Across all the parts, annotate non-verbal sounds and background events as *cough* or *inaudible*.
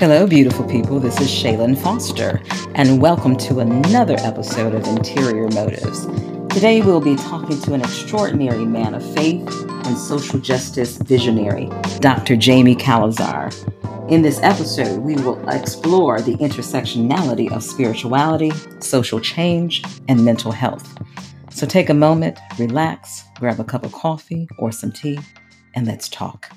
Hello, beautiful people. This is Shaylin Foster, and welcome to another episode of Interior Motives. Today, we'll be talking to an extraordinary man of faith and social justice visionary, Dr. Jamie Calazar. In this episode, we will explore the intersectionality of spirituality, social change, and mental health. So take a moment, relax, grab a cup of coffee or some tea, and let's talk.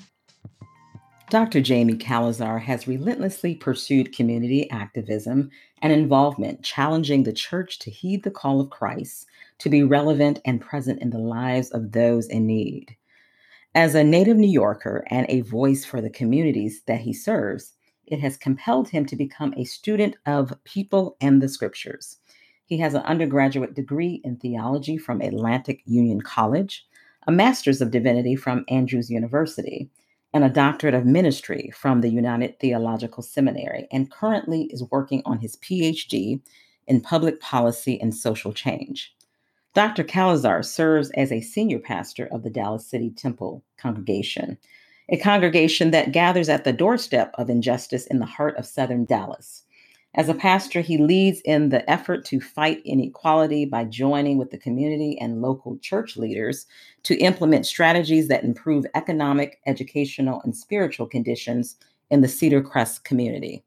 Dr. Jamie Calazar has relentlessly pursued community activism and involvement, challenging the church to heed the call of Christ to be relevant and present in the lives of those in need. As a native New Yorker and a voice for the communities that he serves, it has compelled him to become a student of people and the scriptures. He has an undergraduate degree in theology from Atlantic Union College, a master's of divinity from Andrews University, and a doctorate of ministry from the United Theological Seminary, and currently is working on his PhD in public policy and social change. Dr. Calazar serves as a senior pastor of the Dallas City Temple congregation, a congregation that gathers at the doorstep of injustice in the heart of Southern Dallas. As a pastor, he leads in the effort to fight inequality by joining with the community and local church leaders to implement strategies that improve economic, educational, and spiritual conditions in the Cedar Crest community.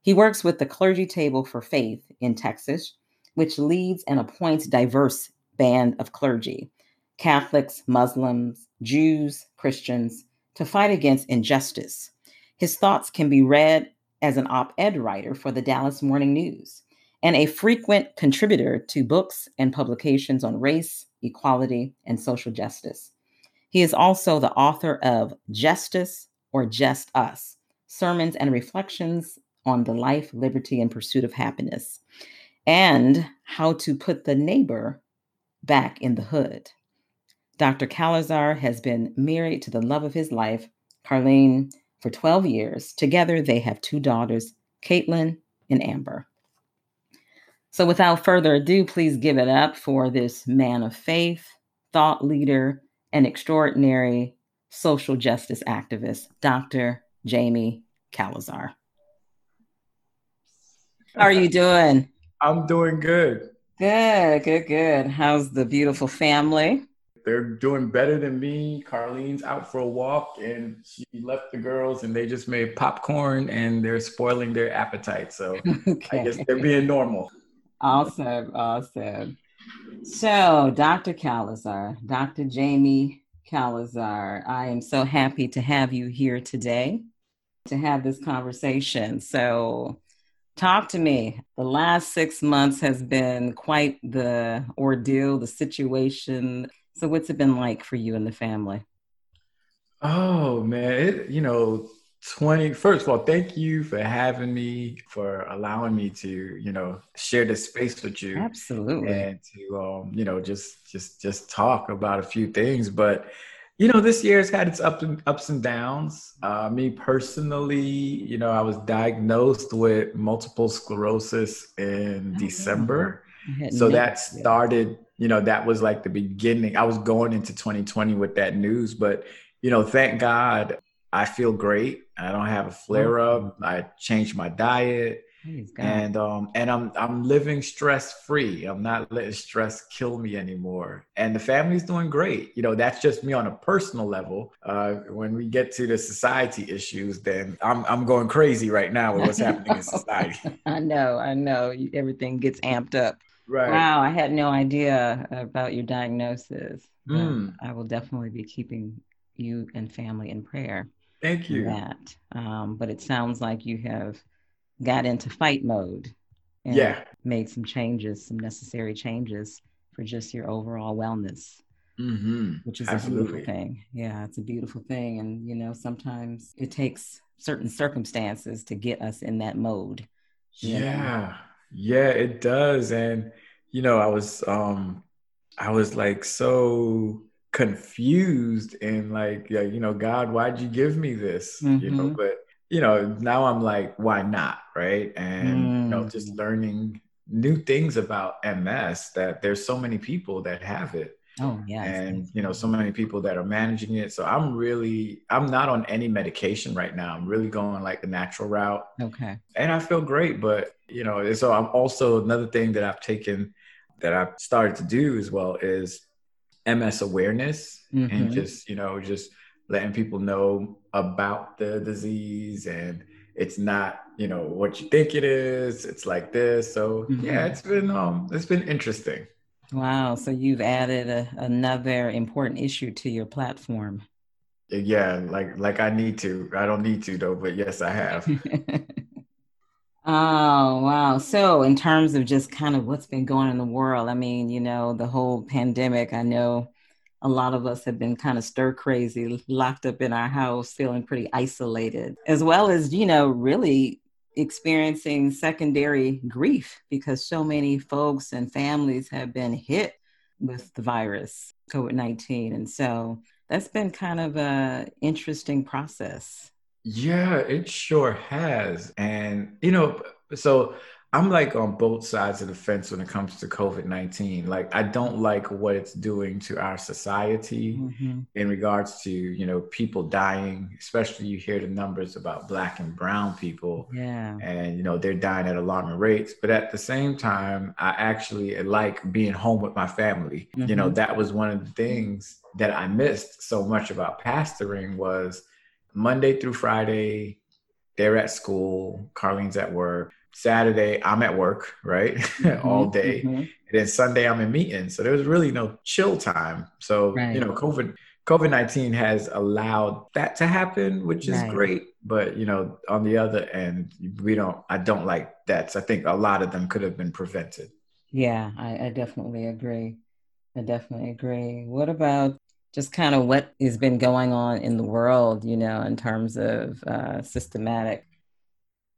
He works with the Clergy Table for Faith in Texas, which leads and appoints diverse band of clergy, Catholics, Muslims, Jews, Christians, to fight against injustice. His thoughts can be read as an op ed writer for the Dallas Morning News and a frequent contributor to books and publications on race, equality, and social justice. He is also the author of Justice or Just Us Sermons and Reflections on the Life, Liberty, and Pursuit of Happiness, and How to Put the Neighbor Back in the Hood. Dr. Calazar has been married to the love of his life, Carlene for 12 years. Together, they have two daughters, Caitlin and Amber. So, without further ado, please give it up for this man of faith, thought leader, and extraordinary social justice activist, Dr. Jamie Calazar. How are you doing? I'm doing good. Good, good, good. How's the beautiful family? They're doing better than me. Carlene's out for a walk and she left the girls and they just made popcorn and they're spoiling their appetite. So *laughs* okay. I guess they're being normal. Awesome, awesome. So, Dr. Calazar, Dr. Jamie Calazar, I am so happy to have you here today to have this conversation. So, talk to me. The last six months has been quite the ordeal, the situation so, what's it been like for you and the family? Oh man, it, you know, 20 first of all thank you for having me for allowing me to you know share this space with you absolutely. and to um you know just just just talk about a few things. But you know this year has had its ups and ups and downs. Uh me personally you know i was diagnosed with multiple sclerosis in oh, december so that started you know, that was like the beginning. I was going into 2020 with that news, but you know, thank God I feel great. I don't have a flare up. I changed my diet. And um and I'm I'm living stress free. I'm not letting stress kill me anymore. And the family's doing great. You know, that's just me on a personal level. Uh when we get to the society issues, then I'm I'm going crazy right now with what's happening in *laughs* society. I know, I know. Everything gets amped up. Right. Wow, I had no idea about your diagnosis. Mm. I will definitely be keeping you and family in prayer. Thank you. That, um, but it sounds like you have got into fight mode. yeah. Made some changes, some necessary changes for just your overall wellness. Mm-hmm. Which is Absolutely. a beautiful thing. Yeah, it's a beautiful thing. And, you know, sometimes it takes certain circumstances to get us in that mode. Yeah. Know? Yeah, it does. And you know, I was um I was like so confused and like, yeah, you know, God, why'd you give me this? Mm-hmm. You know, mm-hmm. but you know, now I'm like, why not? Right. And mm. you know, just mm. learning new things about MS that there's so many people that have it. Oh, yeah. And, you know, so many people that are managing it. So I'm really, I'm not on any medication right now. I'm really going like the natural route. Okay. And I feel great. But, you know, so I'm also another thing that I've taken that I've started to do as well is MS awareness mm-hmm. and just, you know, just letting people know about the disease and it's not you know what you think it is it's like this so mm-hmm. yeah it's been um it's been interesting wow so you've added a, another important issue to your platform. Yeah like like i need to i don't need to though but yes i have. *laughs* Oh wow. So in terms of just kind of what's been going on in the world i mean you know the whole pandemic i know a lot of us have been kind of stir crazy, locked up in our house, feeling pretty isolated, as well as, you know, really experiencing secondary grief because so many folks and families have been hit with the virus, COVID 19. And so that's been kind of a interesting process. Yeah, it sure has. And, you know, so I'm like on both sides of the fence when it comes to COVID 19. Like, I don't like what it's doing to our society mm-hmm. in regards to, you know, people dying, especially you hear the numbers about black and brown people. Yeah. And, you know, they're dying at alarming rates. But at the same time, I actually like being home with my family. Mm-hmm. You know, mm-hmm. that was one of the things that I missed so much about pastoring was Monday through Friday, they're at school, Carlene's at work Saturday, I'm at work, right? *laughs* Mm-hmm, All day. Mm-hmm. And then Sunday, I'm in meetings. So there was really no chill time. So, right. you know, COVID, COVID 19 has allowed that to happen, which is right. great. But, you know, on the other end, we don't, I don't like that. So I think a lot of them could have been prevented. Yeah, I, I definitely agree. I definitely agree. What about just kind of what has been going on in the world, you know, in terms of uh, systematic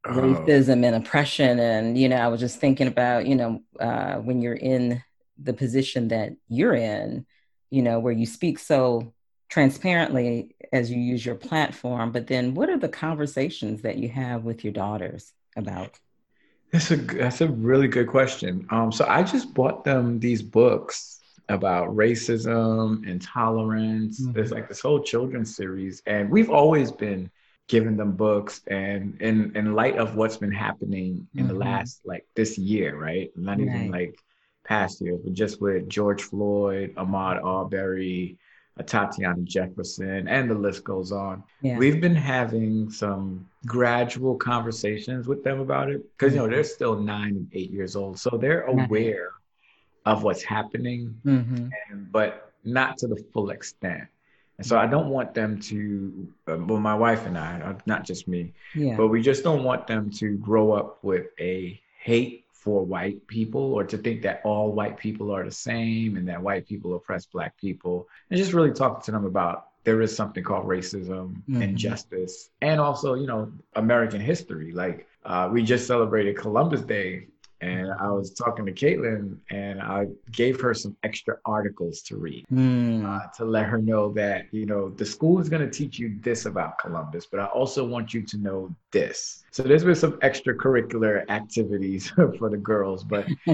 racism and oppression and you know i was just thinking about you know uh, when you're in the position that you're in you know where you speak so transparently as you use your platform but then what are the conversations that you have with your daughters about? That's a that's a really good question. Um so i just bought them these books about racism intolerance mm-hmm. there's like this whole children's series and we've always been giving them books and in in light of what's been happening in mm-hmm. the last like this year right not right. even like past years but just with george floyd ahmaud arbery atatiana jefferson and the list goes on yeah. we've been having some gradual conversations with them about it because you know they're still nine and eight years old so they're aware of what's happening mm-hmm. and, but not to the full extent and so I don't want them to, uh, well, my wife and I, uh, not just me, yeah. but we just don't want them to grow up with a hate for white people or to think that all white people are the same and that white people oppress black people. And just really talk to them about there is something called racism, mm-hmm. injustice, and also, you know, American history. Like uh, we just celebrated Columbus Day and I was talking to Caitlin, and I gave her some extra articles to read mm. uh, to let her know that you know the school is going to teach you this about Columbus, but I also want you to know this. So there's been some extracurricular activities *laughs* for the girls, but *laughs*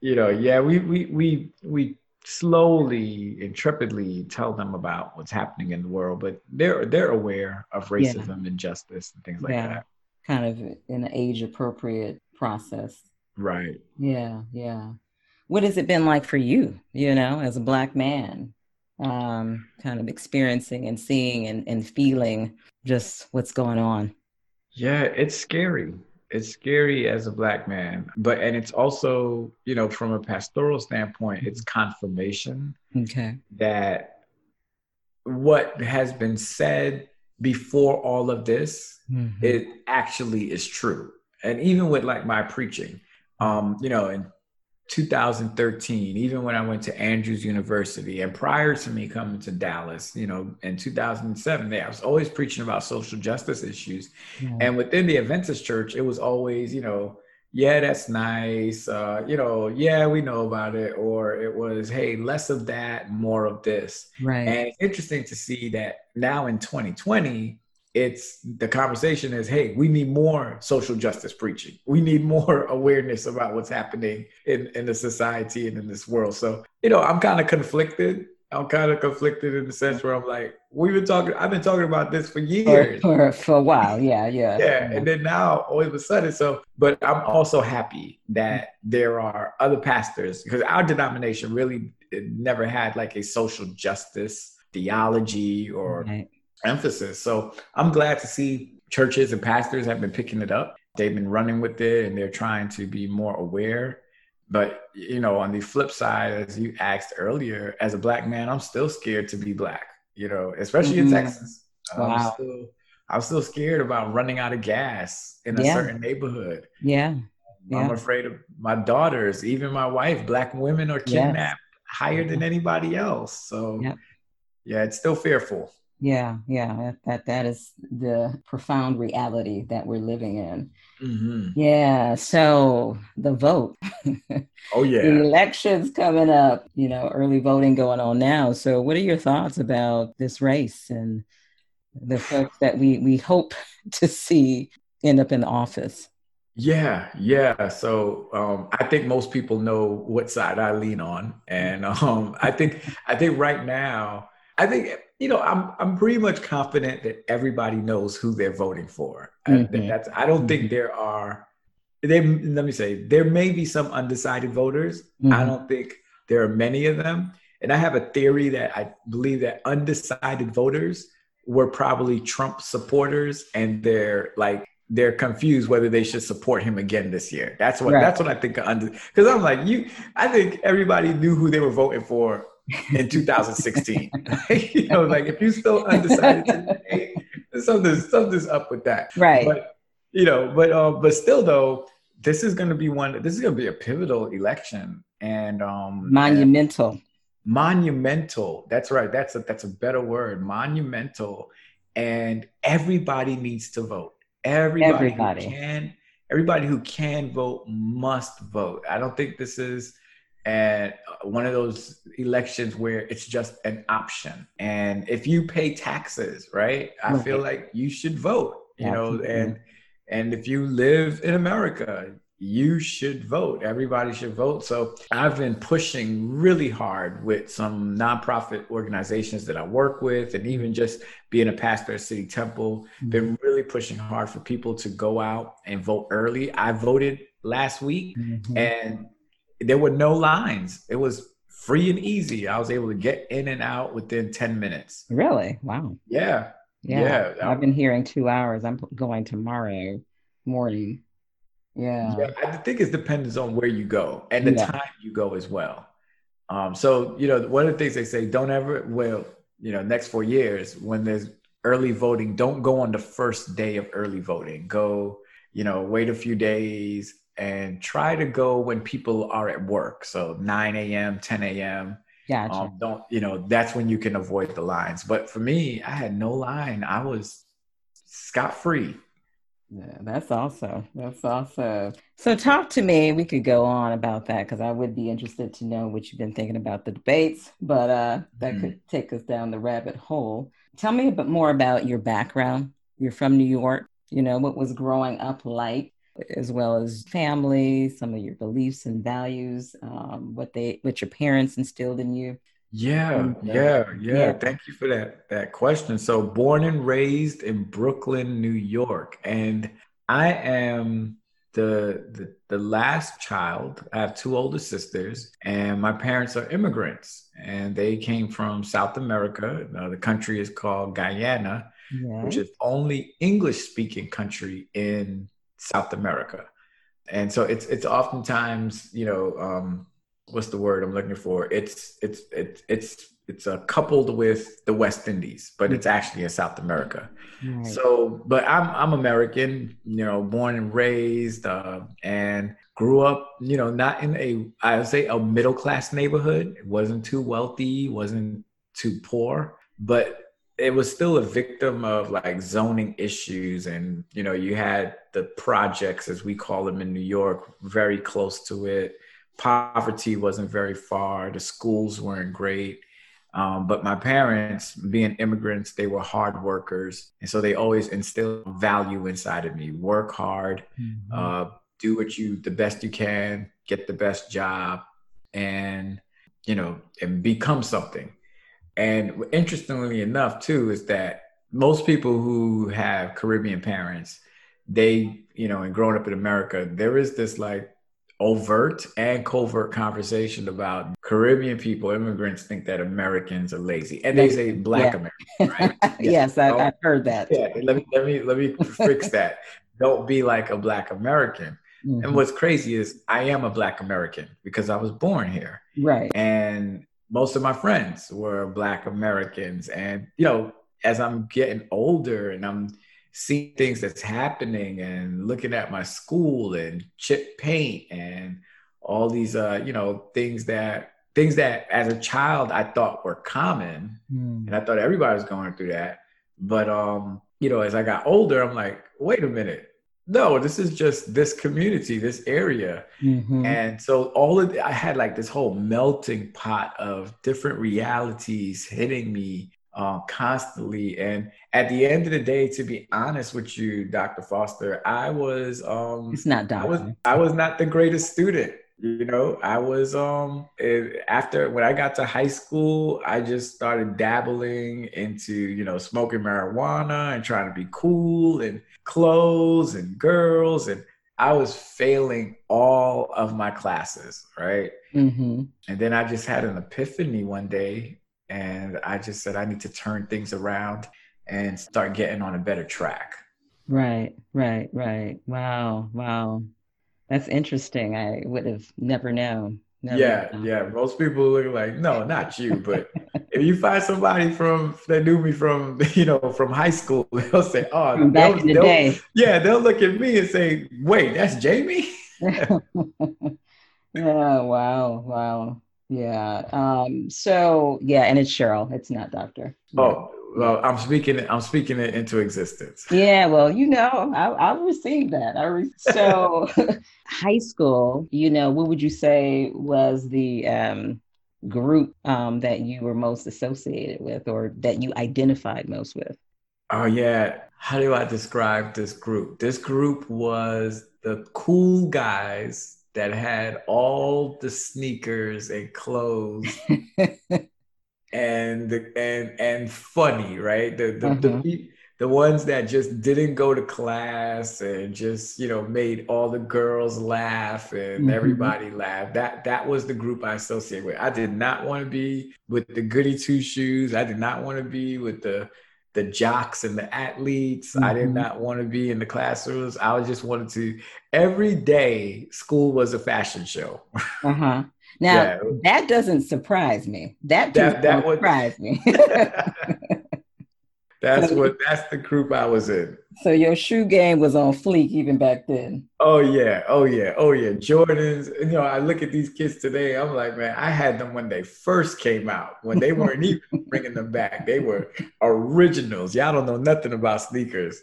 you know, yeah, we we we we slowly, intrepidly tell them about what's happening in the world, but they're they're aware of racism, yeah. injustice, and things like yeah. that. Kind of an age appropriate process. Right. Yeah, yeah. What has it been like for you, you know, as a black man, um, kind of experiencing and seeing and, and feeling just what's going on? Yeah, it's scary. It's scary as a black man, but and it's also, you know, from a pastoral standpoint, it's confirmation okay. that what has been said before all of this, mm-hmm. it actually is true. And even with like my preaching, um, you know, in 2013, even when I went to Andrews University, and prior to me coming to Dallas, you know, in 2007, I was always preaching about social justice issues. Yeah. And within the Adventist church, it was always, you know, yeah, that's nice. Uh, you know, yeah, we know about it. Or it was, hey, less of that, more of this. Right. And it's interesting to see that now in 2020, it's the conversation is hey we need more social justice preaching. We need more *laughs* awareness about what's happening in, in the society and in this world. So you know i'm kind of conflicted. I'm kind of conflicted in the sense where i'm like we've been talking i've been talking about this for years. for, for, for a while. Yeah, yeah. Yeah and then now all of a sudden so but i'm also happy that there are other pastors because our denomination really never had like a social justice theology or right emphasis. So I'm glad to see churches and pastors have been picking it up. They've been running with it and they're trying to be more aware. But you know, on the flip side, as you asked earlier, as a black man, I'm still scared to be black. You know, especially mm-hmm. in Texas. Wow. I'm still, I'm still scared about running out of gas in a yeah. certain neighborhood. Yeah. yeah. I'm afraid of my daughters, even my wife. Black women are kidnapped yes. higher than anybody else. So, yep. yeah, it's still fearful. Yeah, yeah, that that is the profound reality that we're living in. Mm-hmm. Yeah, so the vote. *laughs* Oh yeah, the elections coming up. You know, early voting going on now. So, what are your thoughts about this race and the folks that we we hope *laughs* to see end up in office? Yeah, yeah. So um, I think most people know what side I lean on, and *laughs* um, I think I think right now I think you know I'm I'm pretty much confident that everybody knows who they're voting for. Mm-hmm. I, that's I don't mm-hmm. think there are there. Let me say there may be some undecided voters. Mm-hmm. I don't think there are many of them. And I have a theory that I believe that undecided voters were probably Trump supporters, and they're like they're confused whether they should support him again this year. That's what right. that's what I think. Because I'm like you, I think everybody knew who they were voting for in 2016. *laughs* you know, like if you still undecided today, *laughs* something something's up with that. Right. But you know, but uh, but still though, this is going to be one. This is going to be a pivotal election and um monumental. And monumental. That's right. That's a that's a better word. Monumental, and everybody needs to vote. Everybody, everybody. Can. Everybody who can vote must vote. I don't think this is and uh, one of those elections where it's just an option. And if you pay taxes, right, I feel like you should vote. You know, and and if you live in America, you should vote. Everybody should vote. So I've been pushing really hard with some nonprofit organizations that I work with, and even just being a pastor at City Temple, mm-hmm. been really pushing hard for people to go out and vote early. I voted last week, mm-hmm. and there were no lines. It was free and easy. I was able to get in and out within 10 minutes. Really? Wow. Yeah. Yeah. yeah. I've been hearing two hours. I'm going tomorrow morning. Yeah. yeah. I think it depends on where you go and the yeah. time you go as well. Um, so, you know, one of the things they say, don't ever, well, you know, next four years when there's early voting, don't go on the first day of early voting. Go, you know, wait a few days, and try to go when people are at work. So 9 a.m., 10 a.m. Yeah. Gotcha. Um, don't, you know, that's when you can avoid the lines. But for me, I had no line. I was scot free. Yeah, that's awesome. That's awesome. So, talk to me. We could go on about that because I would be interested to know what you've been thinking about the debates, but uh, that mm-hmm. could take us down the rabbit hole. Tell me a bit more about your background. You're from New York. You know, what was growing up like? As well as family, some of your beliefs and values, um, what they what your parents instilled in you. Yeah, uh, yeah, yeah, yeah. Thank you for that that question. So, born and raised in Brooklyn, New York, and I am the, the the last child. I have two older sisters, and my parents are immigrants, and they came from South America. Uh, the country is called Guyana, which is only English speaking country in South America. And so it's it's oftentimes, you know, um, what's the word I'm looking for? It's it's it's it's it's uh, coupled with the West Indies, but it's actually in South America. Right. So, but I'm I'm American, you know, born and raised, uh, and grew up, you know, not in a I would say a middle class neighborhood. It wasn't too wealthy, wasn't too poor, but it was still a victim of like zoning issues and you know you had the projects as we call them in new york very close to it poverty wasn't very far the schools weren't great Um, but my parents, being immigrants, they were hard workers. And so they always instilled value inside of me work hard, mm-hmm. uh, do what you, the best you can, get the best job, and, you know, and become something. And interestingly enough, too, is that most people who have Caribbean parents, they, you know, and growing up in America, there is this like overt and covert conversation about Caribbean people, immigrants think that Americans are lazy, and they say Black yeah. Americans. Right? *laughs* yes, I, have heard that. Yeah, let me let me let me fix that. Don't be like a Black American. Mm-hmm. And what's crazy is I am a Black American because I was born here. Right. And most of my friends were Black Americans, and you know, as I'm getting older and I'm seeing things that's happening and looking at my school and chip paint and all these uh you know things that things that as a child I thought were common mm. and I thought everybody was going through that. But um you know as I got older I'm like wait a minute no this is just this community this area mm-hmm. and so all of I had like this whole melting pot of different realities hitting me uh, constantly. And at the end of the day, to be honest with you, Dr. Foster, I was um it's not doctor. I was I was not the greatest student. You know, I was um after when I got to high school, I just started dabbling into, you know, smoking marijuana and trying to be cool and clothes and girls and I was failing all of my classes, right? Mm-hmm. And then I just had an epiphany one day and I just said I need to turn things around and start getting on a better track. Right, right, right. Wow, wow. That's interesting. I would have never known. Never yeah, known. yeah. Most people look like, no, not you, but *laughs* if you find somebody from that knew me from, *laughs* you know, from high school, *laughs* they'll say, oh, from back in the day. Yeah, they'll look at me and say, wait, that's Jamie. yeah, wow, wow. Yeah. Um, so yeah, and it's Cheryl. It's not Doctor. Oh, well, I'm speaking. I'm speaking it into existence. Yeah. Well, you know, I, I received that. I re- *laughs* so *laughs* high school. You know, what would you say was the um, group um, that you were most associated with, or that you identified most with? Oh yeah. How do I describe this group? This group was the cool guys that had all the sneakers and clothes *laughs* and and and funny, right? The the, the mm-hmm. the ones that just didn't go to class and just you know made all the girls laugh and mm-hmm. everybody laugh that that was the group i associate with i did not want to be with the goody two shoes i did not want to be with the the jocks and the athletes. Mm-hmm. I did mm-hmm. not want to be in the classrooms. I just wanted to. Every day, school was a fashion show. Uh huh. Now yeah. that doesn't surprise me. That that, that would surprise me. *laughs* *laughs* That's what that's the group I was in. So your shoe game was on fleek even back then. Oh yeah, oh yeah, oh yeah. Jordans. You know, I look at these kids today. I'm like, man, I had them when they first came out. When they weren't even *laughs* bringing them back, they were originals. Y'all don't know nothing about sneakers.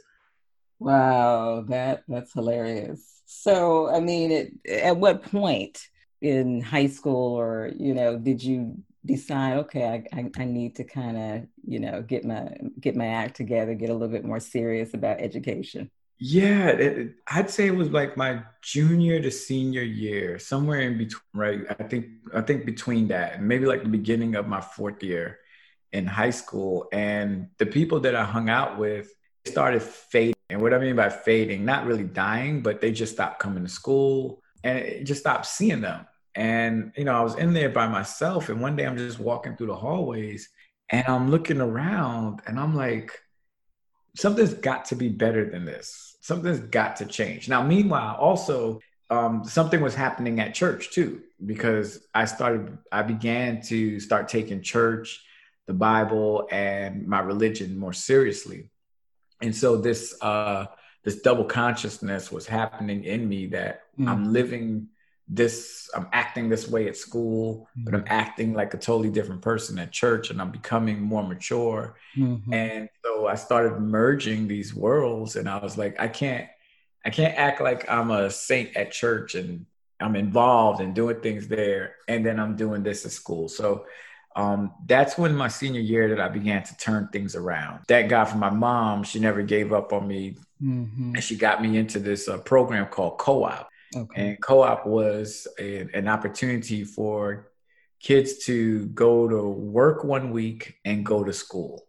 Wow, that that's hilarious. So, I mean, it, at what point in high school, or you know, did you decide okay I, I, I need to kind of you know get my get my act together get a little bit more serious about education yeah it, i'd say it was like my junior to senior year somewhere in between right i think i think between that and maybe like the beginning of my fourth year in high school and the people that i hung out with started fading and what i mean by fading not really dying but they just stopped coming to school and it just stopped seeing them and, you know, I was in there by myself. And one day I'm just walking through the hallways and I'm looking around and I'm like, something's got to be better than this. Something's got to change. Now, meanwhile, also, um, something was happening at church too, because I started, I began to start taking church, the Bible, and my religion more seriously. And so this, uh, this double consciousness was happening in me that mm. I'm living this i'm acting this way at school but i'm mm-hmm. acting like a totally different person at church and i'm becoming more mature mm-hmm. and so i started merging these worlds and i was like i can't i can't act like i'm a saint at church and i'm involved and doing things there and then i'm doing this at school so um, that's when my senior year that I began to turn things around. Thank God for my mom; she never gave up on me, mm-hmm. and she got me into this uh, program called Co-op. Okay. And co-op was a, an opportunity for kids to go to work one week and go to school.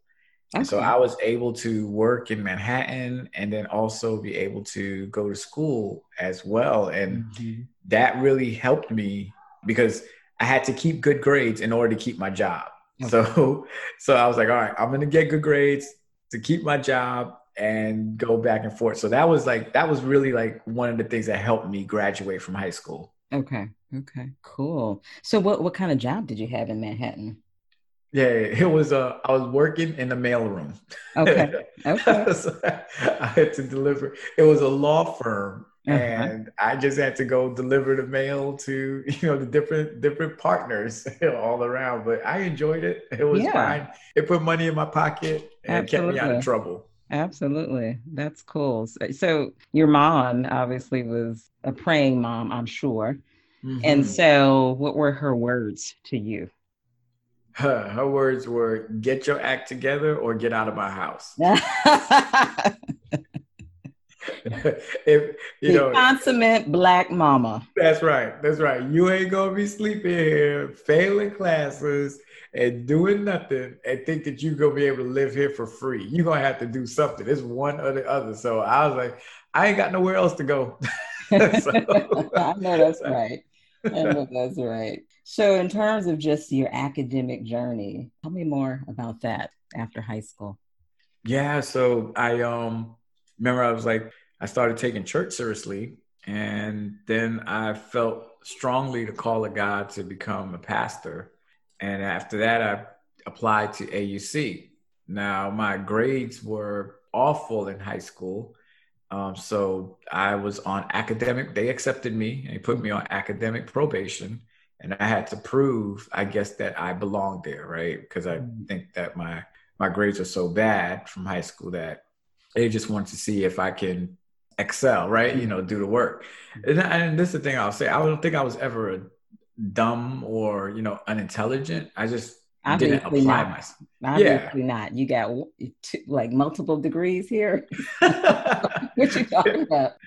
Okay. so I was able to work in Manhattan and then also be able to go to school as well. And mm-hmm. that really helped me because I had to keep good grades in order to keep my job. Okay. So *laughs* so I was like, all right, I'm gonna get good grades to keep my job and go back and forth. So that was like that was really like one of the things that helped me graduate from high school. Okay. Okay. Cool. So what what kind of job did you have in Manhattan? Yeah, it was. Uh, I was working in the mailroom. Okay. *laughs* Okay. *laughs* so I had to deliver. It was a law firm, uh-huh. and I just had to go deliver the mail to you know the different different partners *laughs* all around. But I enjoyed it. It was yeah. fine. It put money in my pocket and Absolutely. kept me out of trouble. Absolutely. That's cool. So, so, your mom obviously was a praying mom, I'm sure. Mm-hmm. And so what were her words to you? Her, her words were get your act together or get out of my house. *laughs* *laughs* if you the know consummate black mama. That's right. That's right. You ain't gonna be sleeping here, failing classes and doing nothing and think that you're gonna be able to live here for free. You're gonna have to do something. It's one or the other. So I was like, I ain't got nowhere else to go. *laughs* so, *laughs* I know that's right. I know that's right. So, in terms of just your academic journey, tell me more about that after high school. Yeah, so I um remember I was like I started taking church seriously, and then I felt strongly to call a God to become a pastor. And after that, I applied to AUC. Now, my grades were awful in high school. Um, so I was on academic, they accepted me and put me on academic probation. And I had to prove, I guess, that I belonged there, right? Because I mm. think that my my grades are so bad from high school that they just wanted to see if I can excel, right? You know, mm-hmm. do the work. And, and this is the thing I'll say. I don't think I was ever dumb or you know unintelligent. I just Obviously didn't apply not. myself. Obviously yeah. not. You got two, like multiple degrees here. *laughs* *laughs* what you talking about? *laughs*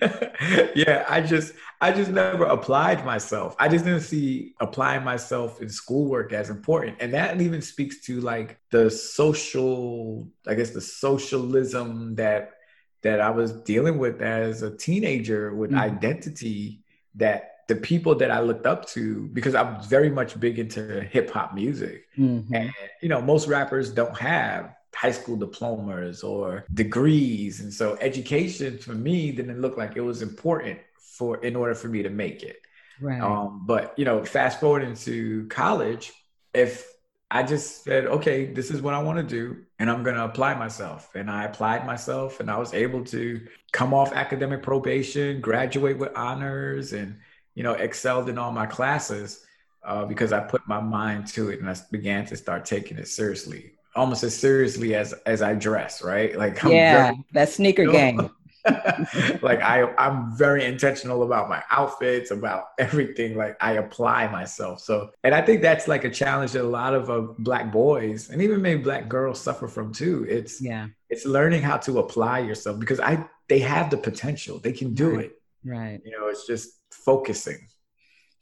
yeah, I just I just never applied myself. I just didn't see applying myself in schoolwork as important. And that even speaks to like the social, I guess the socialism that that I was dealing with as a teenager with mm-hmm. identity that the people that I looked up to because I'm very much big into hip hop music. Mm-hmm. And you know, most rappers don't have high school diplomas or degrees. And so education for me didn't look like it was important for in order for me to make it. Right. Um, but you know, fast forward into college, if I just said, okay, this is what I want to do, and I'm going to apply myself. And I applied myself, and I was able to come off academic probation, graduate with honors, and you know, excelled in all my classes uh, because I put my mind to it and I began to start taking it seriously, almost as seriously as as I dress. Right? Like, I'm yeah, very, that sneaker *laughs* you know, game. *laughs* like I, I'm very intentional about my outfits, about everything. Like I apply myself. So, and I think that's like a challenge that a lot of uh, black boys and even maybe black girls suffer from too. It's yeah, it's learning how to apply yourself because I they have the potential, they can do right. it. Right. You know, it's just focusing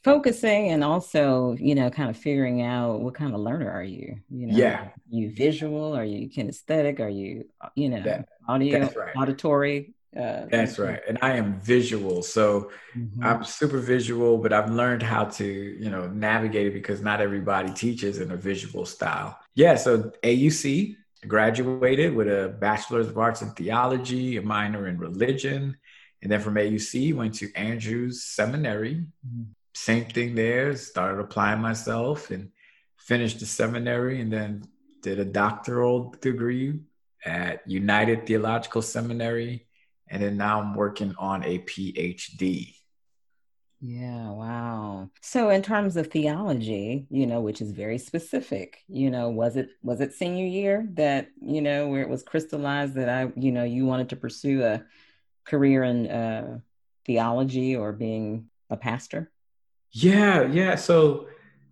focusing and also you know kind of figuring out what kind of learner are you you know yeah you visual are you kinesthetic are you you know that, audio right. auditory uh, that's right and i am visual so mm-hmm. i'm super visual but i've learned how to you know navigate it because not everybody teaches in a visual style yeah so auc graduated with a bachelor's of arts in theology a minor in religion and then from AUC, went to Andrews Seminary. Mm-hmm. Same thing there. Started applying myself and finished the seminary, and then did a doctoral degree at United Theological Seminary, and then now I'm working on a PhD. Yeah, wow. So in terms of theology, you know, which is very specific, you know, was it was it senior year that, you know, where it was crystallized that I, you know, you wanted to pursue a career in uh, theology or being a pastor? Yeah, yeah. So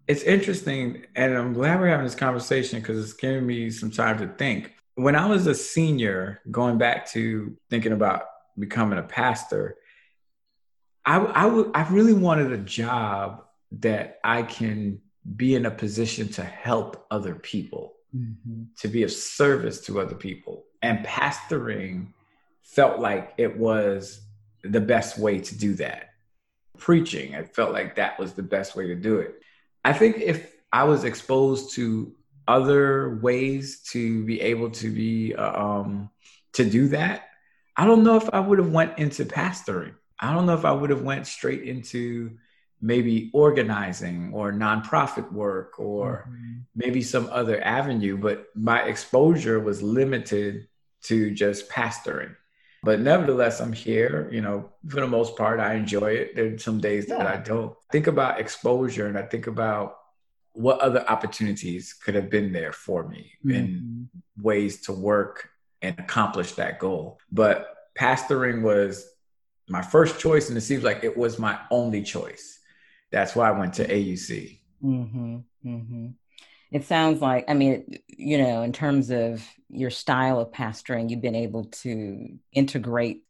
it's interesting, and I'm glad we're having this conversation because it's giving me some time to think. When I was a senior, going back to thinking about becoming a pastor, I, I, w- I really wanted a job that I can be in a position to help other people, mm-hmm. to be of service to other people. And pastoring felt like it was the best way to do that. Preaching, I felt like that was the best way to do it. I think if I was exposed to other ways to be able to be uh, um, to do that, I don't know if I would have went into pastoring. I don't know if I would have went straight into maybe organizing or nonprofit work or mm-hmm. maybe some other avenue, but my exposure was limited to just pastoring. But nevertheless, I'm here. You know, for the most part, I enjoy it. There's some days yeah. that I don't. Think about exposure and I think about what other opportunities could have been there for me mm-hmm. in ways to work and accomplish that goal. But pastoring was my first choice, and it seems like it was my only choice. That's why I went to AUC. Mm-hmm. Mm-hmm. It sounds like, I mean, you know, in terms of your style of pastoring, you've been able to integrate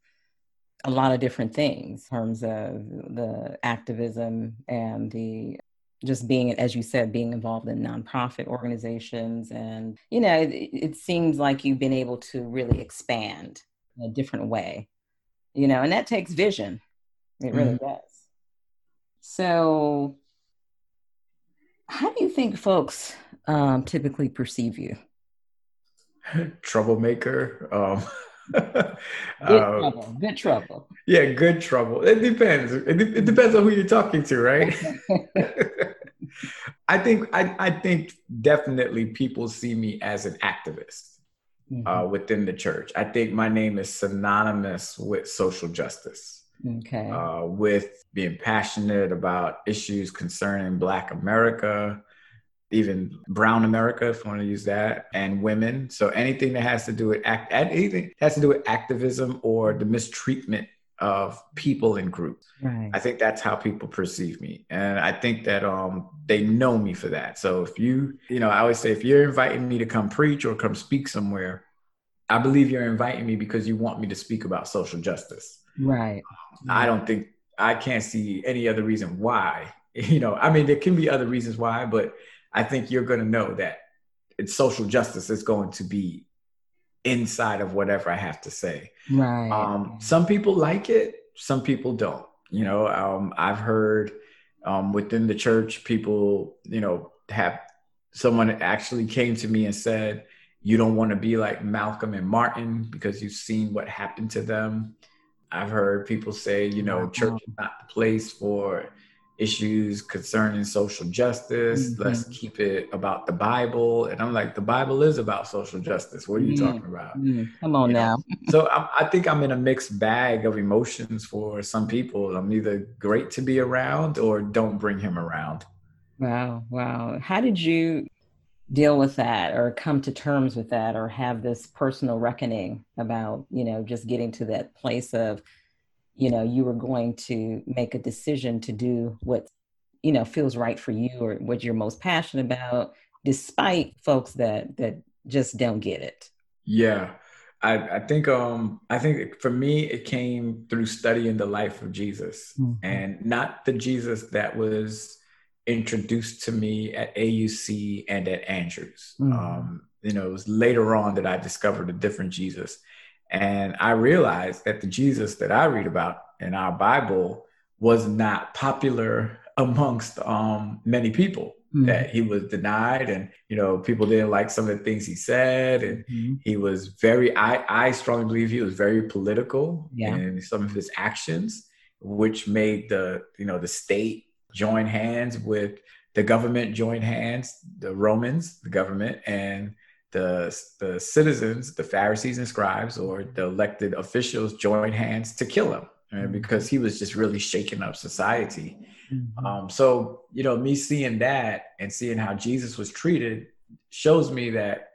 a lot of different things in terms of the activism and the just being as you said being involved in nonprofit organizations and you know it, it, seems like you've been able to really expand in a different way you know and that takes vision it really mm-hmm. does so how do you think folks um, typically perceive you? Troublemaker. Um, *laughs* good um, trouble. Good trouble. Yeah, good trouble. It depends. It, it depends on who you're talking to, right? *laughs* I think I, I think definitely people see me as an activist mm-hmm. uh, within the church. I think my name is synonymous with social justice. Okay. Uh, with being passionate about issues concerning Black America, even brown America, if you want to use that, and women. So anything that has to do with act, anything has to do with activism or the mistreatment of people in groups. Right. I think that's how people perceive me, and I think that um they know me for that. So if you, you know, I always say if you're inviting me to come preach or come speak somewhere, I believe you're inviting me because you want me to speak about social justice. Right. I don't think I can't see any other reason why. *laughs* You know, I mean, there can be other reasons why, but I think you're going to know that it's social justice is going to be inside of whatever I have to say. Right. Um, some people like it, some people don't. You know, um, I've heard um, within the church, people, you know, have someone actually came to me and said, you don't want to be like Malcolm and Martin because you've seen what happened to them. I've heard people say, you know, church is not the place for issues concerning social justice. Mm-hmm. Let's keep it about the Bible. And I'm like, the Bible is about social justice. What are you mm-hmm. talking about? Mm-hmm. Come on you now. *laughs* so I, I, think I'm in a mixed bag of emotions for some people. I'm either great to be around or don't bring him around. Wow. Wow. How did you deal with that or come to terms with that or have this personal reckoning about, you know, just getting to that place of, you know you were going to make a decision to do what you know feels right for you or what you're most passionate about despite folks that that just don't get it yeah I, I think um I think for me it came through studying the life of Jesus mm-hmm. and not the Jesus that was introduced to me at AUC and at Andrews. Mm-hmm. Um, you know, it was later on that I discovered a different Jesus. And I realized that the Jesus that I read about in our Bible was not popular *laughs* amongst um, many people. Mm-hmm. That he was denied, and you know, people didn't like some of the things he said, and mm-hmm. he was very. I I strongly believe he was very political yeah. in some of his actions, which made the you know the state join hands with the government, join hands, the Romans, the government, and the, the citizens, the Pharisees and scribes, or the elected officials joined hands to kill him right? because he was just really shaking up society. Mm-hmm. Um, so, you know, me seeing that and seeing how Jesus was treated shows me that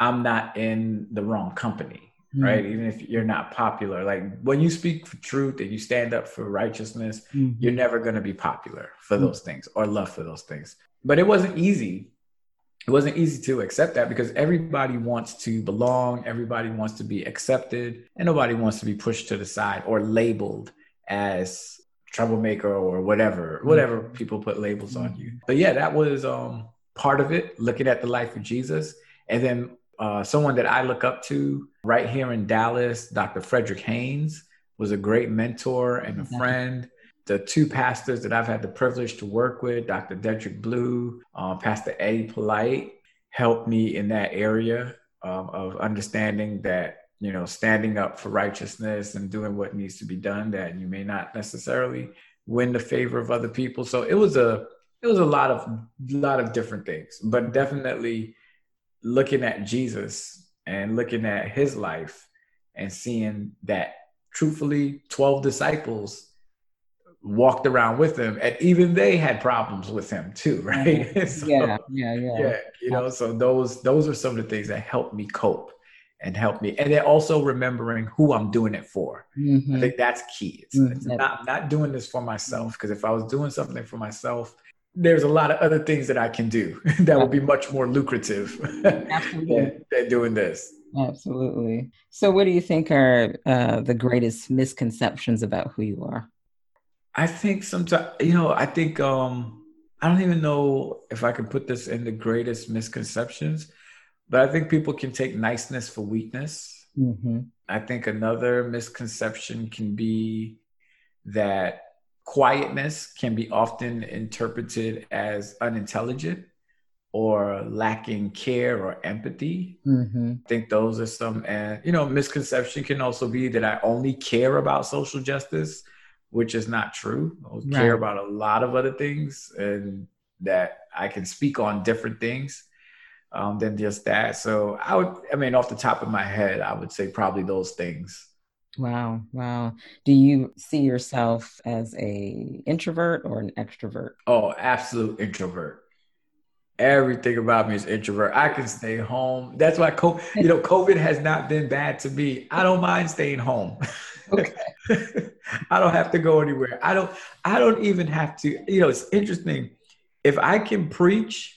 I'm not in the wrong company. mm-hmm. right? Even if you're not popular, like when you speak for truth and you stand up for righteousness, mm-hmm. you're never going to be popular for mm-hmm. those things or love for those things. But it wasn't easy. It wasn't easy to accept that because everybody wants to belong, everybody wants to be accepted, and nobody wants to be pushed to the side or labeled as troublemaker or whatever, whatever mm-hmm. people put labels on you. But yeah, that was um part of it, looking at the life of Jesus. And then uh, someone that I look up to right here in Dallas, Dr. Frederick Haynes, was a great mentor and a friend. The two pastors that I've had the privilege to work with, Dr. Dedrick Blue, uh, Pastor Eddie Polite, helped me in that area um, of understanding that you know standing up for righteousness and doing what needs to be done that you may not necessarily win the favor of other people so it was a it was a lot of lot of different things but definitely looking at jesus and looking at his life and seeing that truthfully 12 disciples walked around with him and even they had problems with him too *laughs* right *laughs* so, yeah yeah yeah yeah you know so those those are some of the things that helped me cope and help me. And then also remembering who I'm doing it for. Mm-hmm. I think that's key. It's, mm-hmm. it's not not doing this for myself because if I was doing something for myself, there's a lot of other things that I can do *laughs* that would be much more lucrative than, than, doing this. Absolutely. So, what do you think are uh, the greatest misconceptions about who you are? I think sometimes, you know, I think um, I don't even know if I can put this in the greatest misconceptions but I think people can take niceness for weakness. Mm-hmm. I think another misconception can be that quietness can be often interpreted as unintelligent or lacking care or empathy. Mm-hmm. I think those are some, and you know, misconception can also be that I only care about social justice, which is not true. I right. care about a lot of other things, and that I can speak on different things um, than just that. So I would, I mean, off the top of my head, I would say probably those things. Wow, wow. Do you see yourself as a introvert or an extrovert? Oh, absolute introvert. Everything about me is introvert. I can stay home. That's why, COVID, you know, COVID has not been bad to me. I don't mind staying home. *laughs* Okay. *laughs* I don't have to go anywhere. I don't. I don't even have to. You know, it's interesting. If I can preach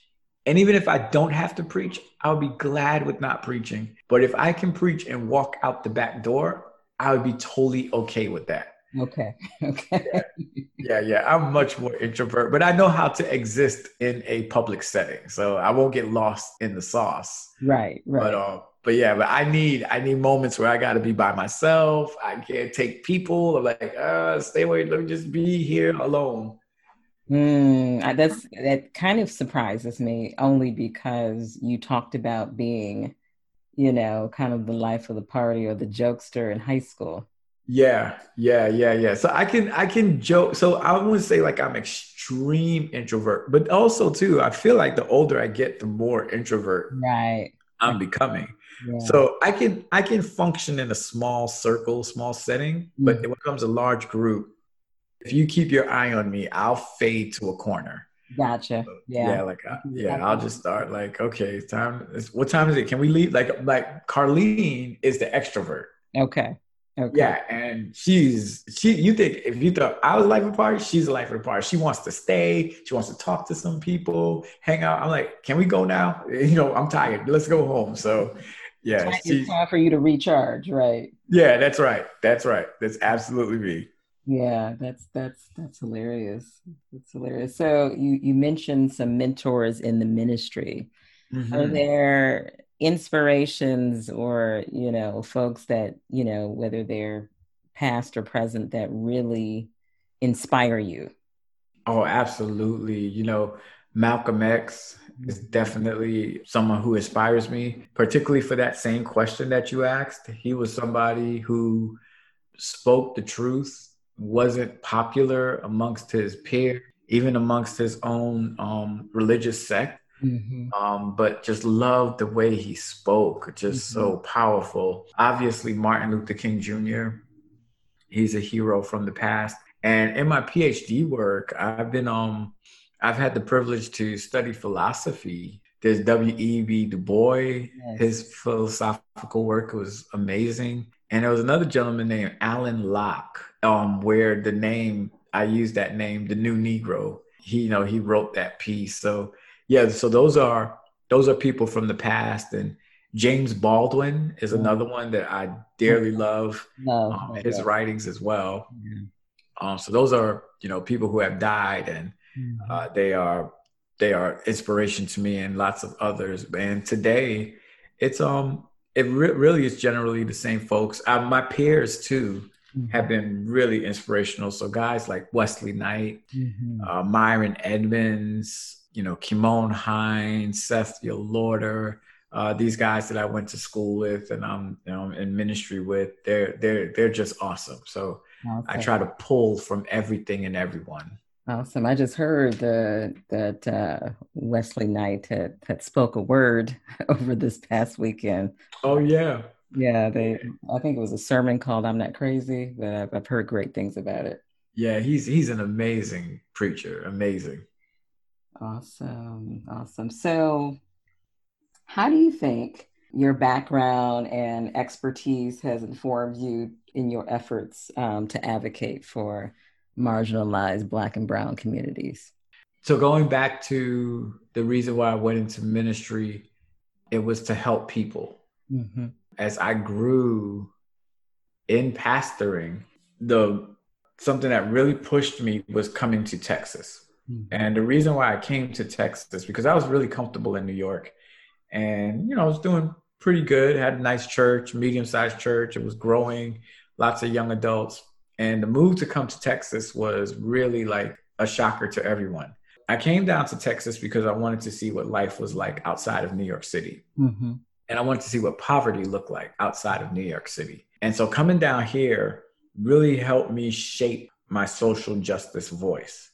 and even if I don't have to preach, I'll be glad with not preaching. But if I can preach and walk out the back door, I would be totally okay with that. Okay. *laughs* Okay. Yeah. yeah, yeah. I'm much more introvert, but I know how to exist in a public setting. So I won't get lost in the sauce. Right. Right. But um, but yeah, but I need I need moments where I gotta be by myself. I can't take people. I'm like, uh, stay away, let me just be here alone. Mm, that's that kind of surprises me only because you talked about being, you know, kind of the life of the party or the jokester in high school. Yeah, yeah, yeah, yeah. So I can I can joke. So I wouldn't say like I'm extreme introvert, but also too, I feel like the older I get, the more introvert right I'm becoming. Yeah. So I can I can function in a small circle, small setting, but mm-hmm. when it comes a large group, if you keep your eye on me, I'll fade to a corner. Gotcha. yeah. Yeah. Like, uh, yeah, I'll just start like, okay, time. what time is it? Can we leave? Like, like Carlene is the extrovert. Okay. Okay. Yeah, and she's she. You think if you thought I was a life of party, she's a life of party. She wants to stay. She wants to talk to some people, hang out. I'm like, can we go now? *laughs* You know, I'm tired. Let's go home. So, yeah, it's time for you to recharge, right? Yeah, that's right. That's right. That's absolutely me. Yeah, that's that's that's hilarious. That's hilarious. So you you mentioned some mentors in the ministry. Mm-hmm. Are there inspirations or you know folks that you know whether they're past or present that really inspire you? Oh, absolutely. You know, Malcolm X is mm-hmm. definitely someone who inspires me, particularly for that same question that you asked. He was somebody who spoke the truth wasn't popular amongst his peer even amongst his own um, religious sect. Mm-hmm. Um, but just loved the way he spoke, just mm-hmm. so powerful. Obviously, Martin Luther King Jr., he's a hero from the past. And in my PhD work, I've been um I've had the privilege to study philosophy There's W.E.B. Du Bois. Yes. His philosophical work was amazing. And there was another gentleman named Alain Locke, um, where the name I used that name, the New Negro. He, you know, he wrote that piece. So yeah, so those are those are people from the past, and James Baldwin is another one that I dearly love. No, um, his writings as well. Um, so those are you know people who have died, and mm-hmm. uh, they are they are inspiration to me and lots of others. And today, it's um it re- really is generally the same folks. Uh, my peers too mm-hmm. have been really inspirational. So guys like Wesley Knight, mm-hmm. uh, Myron Edmonds, you know, Kimon Hines, Seth Youlauter, uh, these guys that I went to school with and I'm you know in ministry with, they're they're they're just awesome. So okay. I try to pull from everything and everyone. Awesome. I just heard the, that uh, Wesley Knight had, had spoke a word *laughs* over this past weekend. Oh yeah. Yeah, they. I think it was a sermon called "I'm Not Crazy," but I've, I've heard great things about it. Yeah, he's he's an amazing preacher. Amazing. Awesome, awesome. So, how do you think your background and expertise has informed you in your efforts um, to advocate for marginalized Black and Brown communities? So, going back to the reason why I went into ministry, it was to help people. Mm-hmm. As I grew in pastoring, the something that really pushed me was coming to Texas. Mm-hmm. And the reason why I came to Texas because I was really comfortable in New York, and you know I was doing pretty good. Had a nice church, medium sized church. It was growing, lots of young adults. And the move to come to Texas was really like a shocker to everyone. I came down to Texas because I wanted to see what life was like outside of New York City. Mm-hmm. And I wanted to see what poverty looked like outside of New York City. And so coming down here really helped me shape my social justice voice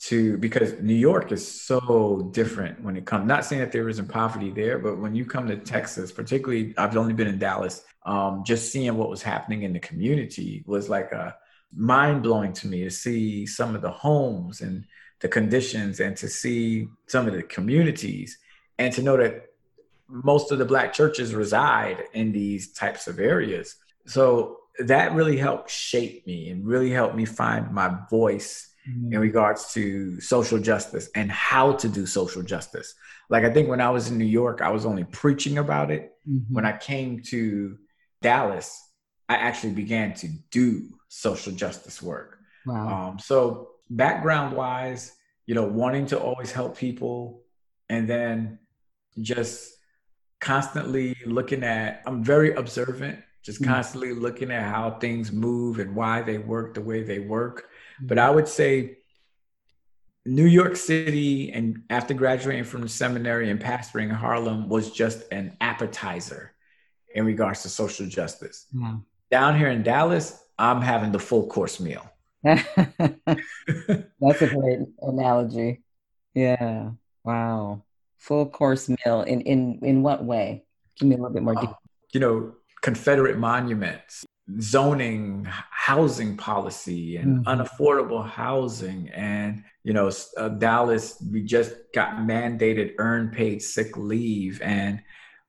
to because New York is so different when it comes not saying that there isn't poverty there, but when you come to Texas, particularly I've only been in Dallas, um, just seeing what was happening in the community was like a mind blowing to me to see some of the homes and the conditions and to see some of the communities and to know that most of the black churches reside in these types of areas. So that really helped shape me and really helped me find my voice mm-hmm. in regards to social justice and how to do social justice. Like I think when I was in New York, I was only preaching about it. Mm-hmm. When I came to Dallas, I actually began to do social justice work. Wow. Um, so background wise, you know, wanting to always help people and then just constantly looking at, I'm very observant, just mm-hmm. constantly looking at how things move and why they work the way they work. But I would say New York City and after graduating from the seminary and pastoring in Harlem was just an appetizer in regards to social justice. Mm. Down here in Dallas, I'm having the full course meal. *laughs* *laughs* That's a great analogy. Yeah. Wow. Full course meal. In in in what way? Give me a little bit more. Uh, you know, Confederate monuments, zoning, housing policy, and mm-hmm. unaffordable housing, and you know, uh, Dallas. We just got mandated earned paid sick leave, and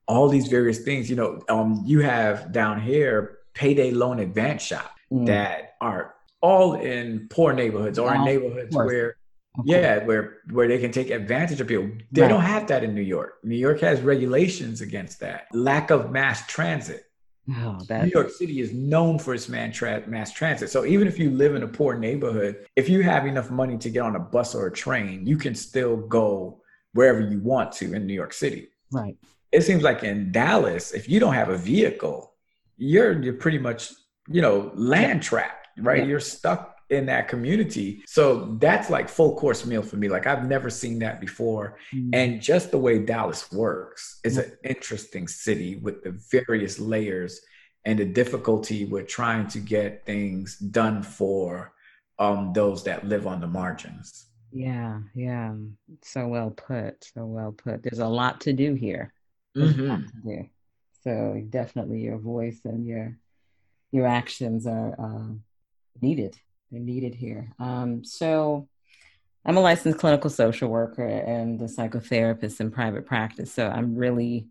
all these various things. You know, um, you have down here payday loan advance shop mm. that are all in poor neighborhoods or in neighborhoods where okay. yeah where where they can take advantage of people they right. don't have that in new york new york has regulations against that lack of mass transit oh, new york city is known for its man tra- mass transit so even if you live in a poor neighborhood if you have enough money to get on a bus or a train you can still go wherever you want to in new york city right it seems like in Dallas, if you don't have a vehicle, you're you're pretty much you know land trapped, right? Yeah. You're stuck in that community. So that's like full course meal for me. Like I've never seen that before. Mm. And just the way Dallas works is mm. an interesting city with the various layers and the difficulty with trying to get things done for um, those that live on the margins. Yeah, yeah. So well put. So well put. There's a lot to do here. Mm-hmm. So definitely your voice and your your actions are uh, needed. They're needed here. Um, so I'm a licensed clinical social worker and a psychotherapist in private practice. So I'm really,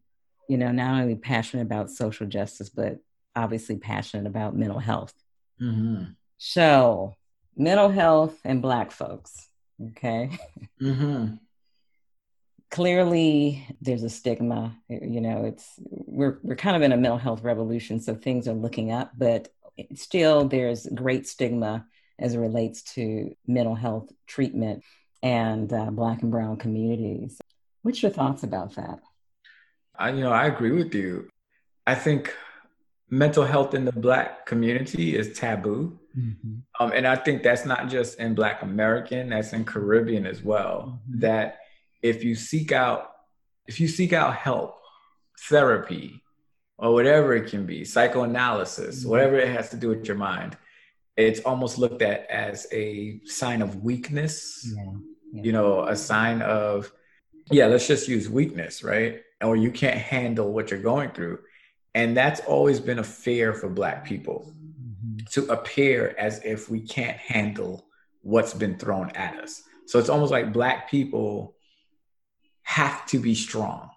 you know, not only passionate about social justice, but obviously passionate about mental health. Mm-hmm. So, mental health and Black folks. Okay. Mm-hmm. Clearly, there's a stigma. You know, it's we're we're kind of in a mental health revolution, so things are looking up, but still, there's great stigma as it relates to mental health treatment and uh, Black and Brown communities. What's your thoughts about that? I, you know, I agree with you. I think mental health in the Black community is taboo. Mm-hmm. Um, and I think that's not just in Black American, that's in Caribbean as well. Mm-hmm. That if you seek out, if you seek out help, therapy, or whatever it can be, psychoanalysis, mm-hmm. whatever it has to do with your mind, it's almost looked at as a sign of weakness, yeah. Yeah. you know, a sign of, yeah, let's just use weakness, right? Or you can't handle what you're going through. And that's always been a fear for Black people mm-hmm. to appear as if we can't handle what's been thrown at us. So it's almost like Black people have to be strong,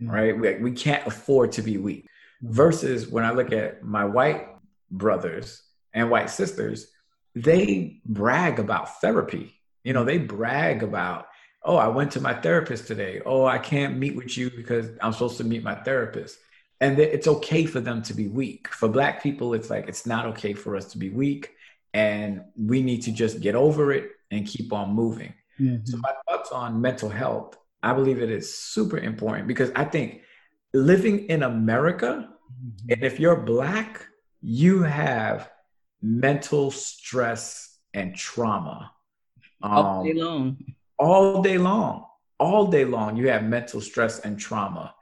mm-hmm. right? We, we can't afford to be weak. Mm-hmm. Versus when I look at my white brothers, and white sisters, they brag about therapy. You know, they brag about, oh, I went to my therapist today. Oh, I can't meet with you because I'm supposed to meet my therapist. And it's okay for them to be weak. For Black people, it's like, it's not okay for us to be weak. And we need to just get over it and keep on moving. Mm-hmm. So, my thoughts on mental health, I believe it is super important because I think living in America, mm-hmm. and if you're Black, you have mental stress and trauma. Um, all day long. All day long. All day long, you have mental stress and trauma.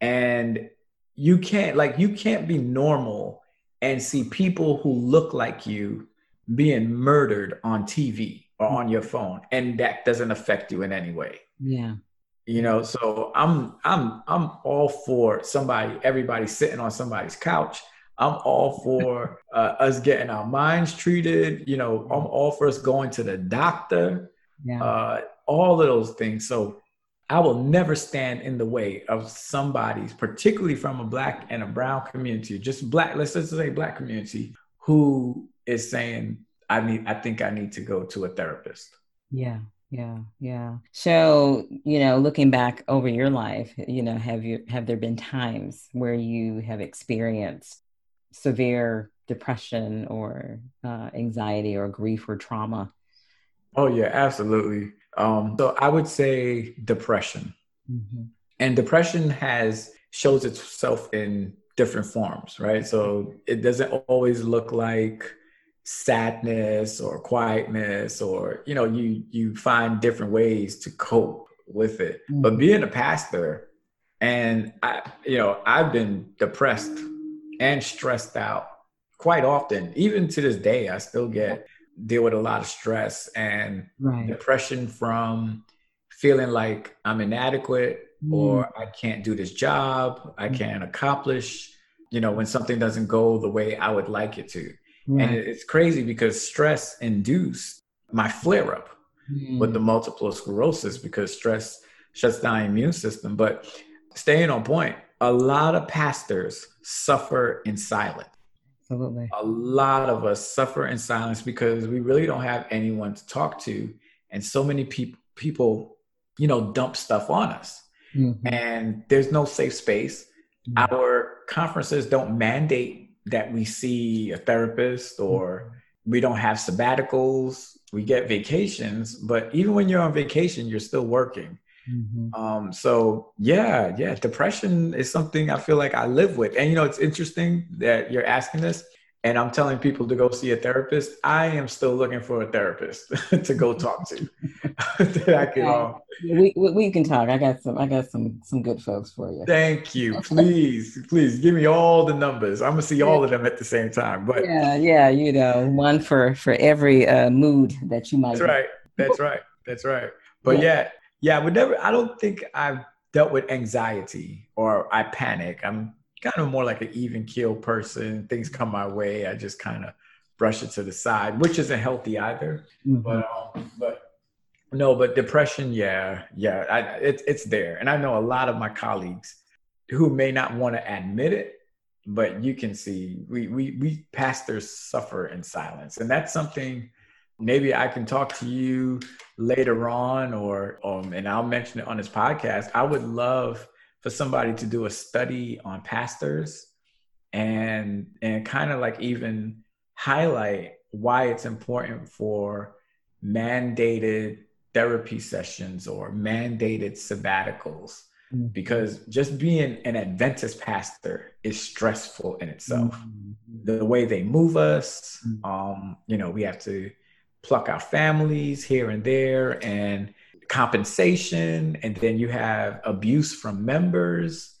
And you can't, like, you can't be normal and see people who look like you being murdered on TV or on your phone, and that doesn't affect you in any way. Yeah. You know, so I'm I'm I'm all for somebody, everybody sitting on somebody's couch I'm all for uh, us getting our minds treated. You know, I'm all for us going to the doctor. Yeah. Uh, all of those things. So I will never stand in the way of somebody's, particularly from a black and a brown community, just black. Let's just say black community, who is saying, "I need. I think I need to go to a therapist." Yeah. Yeah, yeah. So, you know, looking back over your life, you know, have you have there been times where you have experienced severe depression or uh, anxiety or grief or trauma? Oh yeah, absolutely. Um, so I would say depression, mm-hmm. and depression has shows itself in different forms, right? So it doesn't always look like sadness or quietness, or you know, you you find different ways to cope with it. Mm-hmm. But being a pastor, and I, you know, I've been depressed and stressed out quite often. Even to this day, I still get deal with a lot of stress and right. depression from feeling like I'm inadequate mm. or I can't do this job, I mm. can't accomplish, you know, when something doesn't go the way I would like it to. Right. And it's crazy because stress induced my flare up mm. with the multiple sclerosis because stress shuts down the immune system. But staying on point, a lot of pastors suffer in silence. Absolutely. A lot of us suffer in silence because we really don't have anyone to talk to. And so many people people, you know, dump stuff on us. Mm-hmm. And there's no safe space. Mm-hmm. Our conferences don't mandate that we see a therapist or mm-hmm. we don't have sabbaticals. We get vacations, but even when you're on vacation, you're still working. Mm-hmm. Um, so yeah, yeah, depression is something I feel like I live with. And you know, it's interesting that you're asking this and I'm telling people to go see a therapist. I am still looking for a therapist *laughs* to go talk to. *laughs* that I can, um, we, we, we can talk. I got some I got some some good folks for you. Thank you. *laughs* Please, please give me all the numbers. I'm gonna see all of them at the same time. But yeah, yeah, you know, one for for every uh, mood that you might. That's right. That's right. That's right. But yeah, yeah yeah, but never. I don't think I've dealt with anxiety or I panic. I'm kind of more like an even keel person. Things come my way, I just kind of brush it to the side, which isn't healthy either. Mm-hmm. But um, but No, but depression, yeah, yeah, I, it, it's there, and I know a lot of my colleagues who may not want to admit it, but you can see we we we pastors suffer in silence, and that's something maybe I can talk to you later on, or um, and I'll mention it on this podcast. I would love for somebody to do a study on pastors and and kind of like even highlight why it's important for mandated therapy sessions or mandated sabbaticals mm-hmm. because just being an Adventist pastor is stressful in itself. Mm-hmm. The way they move us, mm-hmm. um, you know, we have to pluck our families here and there and compensation, and then you have abuse from members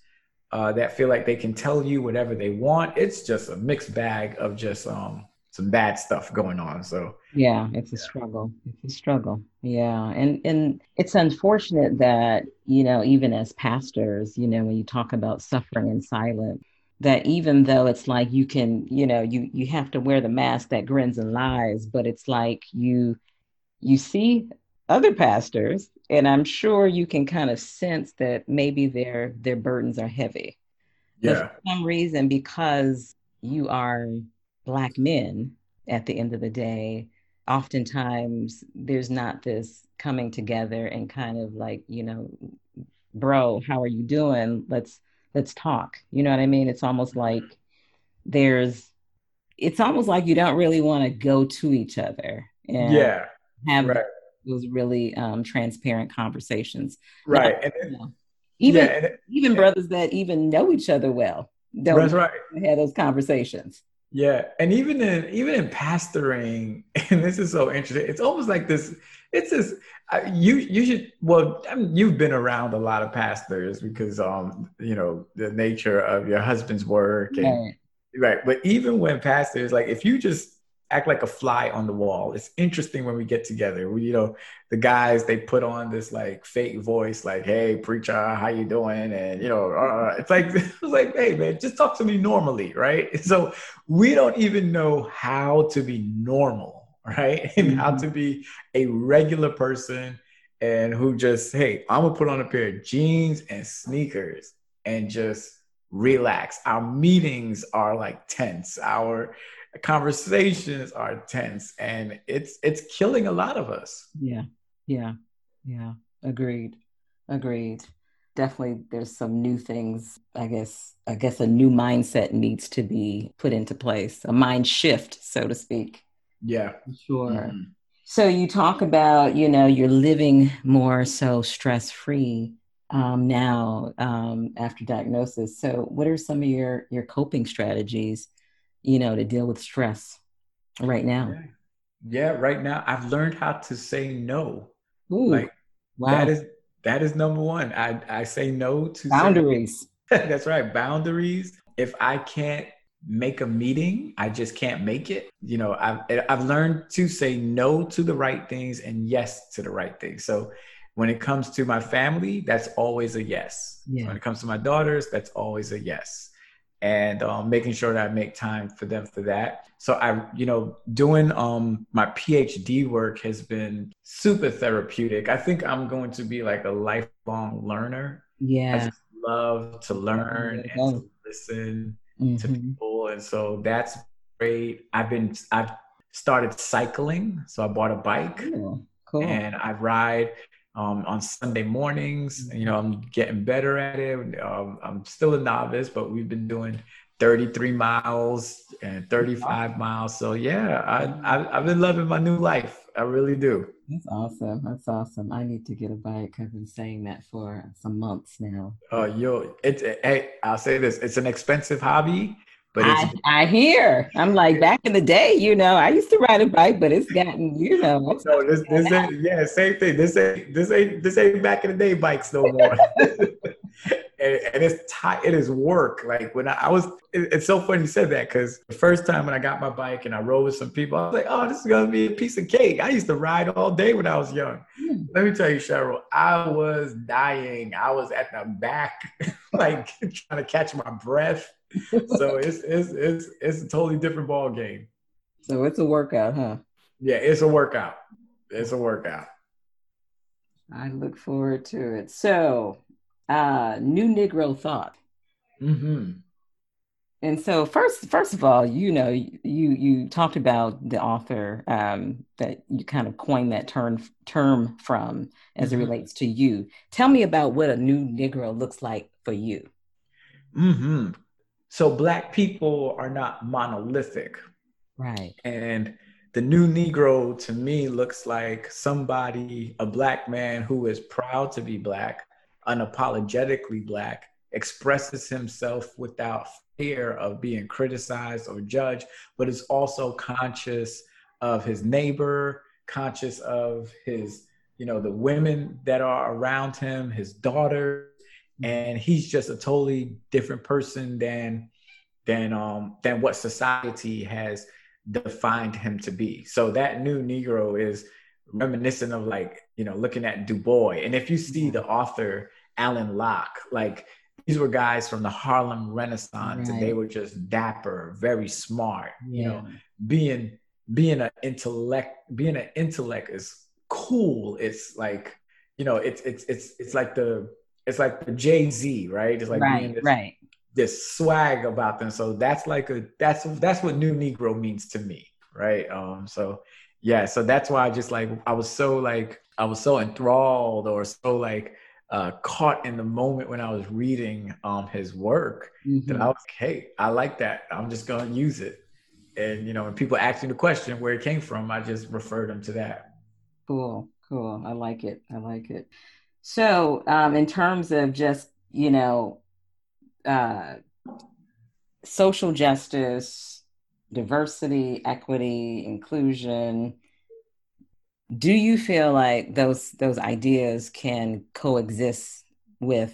uh, that feel like they can tell you whatever they want. It's just a mixed bag of just um, some bad stuff going on. So yeah, it's a struggle. It's a struggle. Yeah, and and it's unfortunate that you know even as pastors, you know, when you talk about suffering in silence, that even though it's like you can, you know, you you have to wear the mask that grins and lies, but it's like you you see other pastors, and I'm sure you can kind of sense that maybe their their burdens are heavy. Yeah. But for some reason, because you are black men at the end of the day oftentimes there's not this coming together and kind of like you know bro how are you doing let's let's talk. You know what i mean? It's almost like there's it's almost like you don't really want to go to each other and yeah have right. those really um, transparent conversations. Right now, and you know, even yeah, even brothers that even know each other well don't right. have those conversations yeah, and even in even in pastoring, *laughs* and this is so interesting. It's almost like this. It's this. You you should well. I mean, you've been around a lot of pastors because um you know the nature of your husband's work and right. right. But even when pastors like if you just act like a fly on the wall. It's interesting when we get together. We, you know, the guys they put on this like fake voice, like, "Hey, preacher, how you doing?" And you know, uh, it's like *laughs* it's like, "Hey, man, just talk to me normally, right?" So we don't even know how to be normal, right, *laughs* and mm-hmm. how to be a regular person, and who just, hey, I'm gonna put on a pair of jeans and sneakers and just relax. Our meetings are like tense. Our conversations are tense and it's it's killing a lot of us. Yeah yeah yeah. Agreed agreed. Definitely there's some new things i guess i guess a new mindset needs to be put into place a mind shift so to speak. Yeah. Sure. Mm-hmm. so you talk about you know you're living more so stress free um, now um, after diagnosis. So what are some of your your coping strategies you know, to deal with stress right now? Yeah, right now I've learned how to say no. Ooh, like wow. that is that is number one. I I say no to boundaries. *laughs* That's right, boundaries. If I can't make a meeting, I just can't make it. You know, I've I've learned to say no to the right things and yes to the right things. So when it comes to my family, that's always a yes. Yeah. When it comes to my daughters, that's always a yes and um, making sure that I make time for them for that. So I, you know, doing um, my PhD work has been super therapeutic. I think I'm going to be like a lifelong learner. Yeah, I just love to learn and to listen mm-hmm. to people, and so that's great. I've been I've started cycling, so I bought a bike. Cool. Cool. And I ride um, on Sunday mornings. You know, I'm getting better at it. Um, I'm still a novice, but we've been doing 33 miles and 35 miles. So yeah, I, I have been loving my new life. I really do. That's awesome. That's awesome. I need to get a bike. I've been saying that for some months now. Oh, yo, it's hey, I'll say this: it's an expensive hobby, but I, I, hear. I'm like back in the day, you know, I used to ride a bike, but it's gotten, you know. *laughs* No, this, this ain't, *laughs* yeah, same thing. This ain't this ain't this ain't back in the day bikes no more. *laughs* and, and, it's tight. It is work. Like when I, I was, it, it's so funny you said that because the first time when I got my bike and I rode with some people, I was like, oh, this is gonna be a piece of cake. I used to ride all day when I was young. Hmm. Let me tell you, Cheryl, I was dying. I was at the back, like trying to catch my breath *laughs* so it's it's it's it's a totally different ball game. So it's a workout, huh? Yeah, it's a workout. It's a workout. I look forward to it. So, uh, new Negro thought. Mm-hmm. And so first, first of all, you know, you you talked about the author um, that you kind of coined that term term from as mm-hmm. it relates to you. Tell me about what a new Negro looks like for you. Mm-hmm. So black people are not monolithic, right? And the new Negro to me looks like somebody, a black man who is proud to be black, unapologetically black, expresses himself without fear of being criticized or judged, but is also conscious of his neighbor, conscious of his, you know, the women that are around him, his daughter, and he's just a totally different person than than um than what society has defined him to be. So that new Negro is reminiscent of like, you know, looking at Du Bois. And if you see the author Alan Locke, like these were guys from the Harlem Renaissance, right. and they were just dapper, very smart. Yeah. You know, being being an intellect, being an intellect is cool. It's like, you know, it's it's it's it's like the it's like the Jay Z, right? It's like right, this, right. this swag about them. So that's like a that's that's what new Negro means to me, right? Um, so yeah, so that's why I just like I was so like I was so enthralled or so like uh, caught in the moment when I was reading um, his work mm-hmm. that I was like, hey, I like that. I'm just going to use it. And, you know, when people ask me the question where it came from, I just refer them to that. Cool, cool. I like it. I like it. So, um, in terms of just, you know, uh, social justice, diversity, equity, inclusion, do you feel like those those ideas can coexist with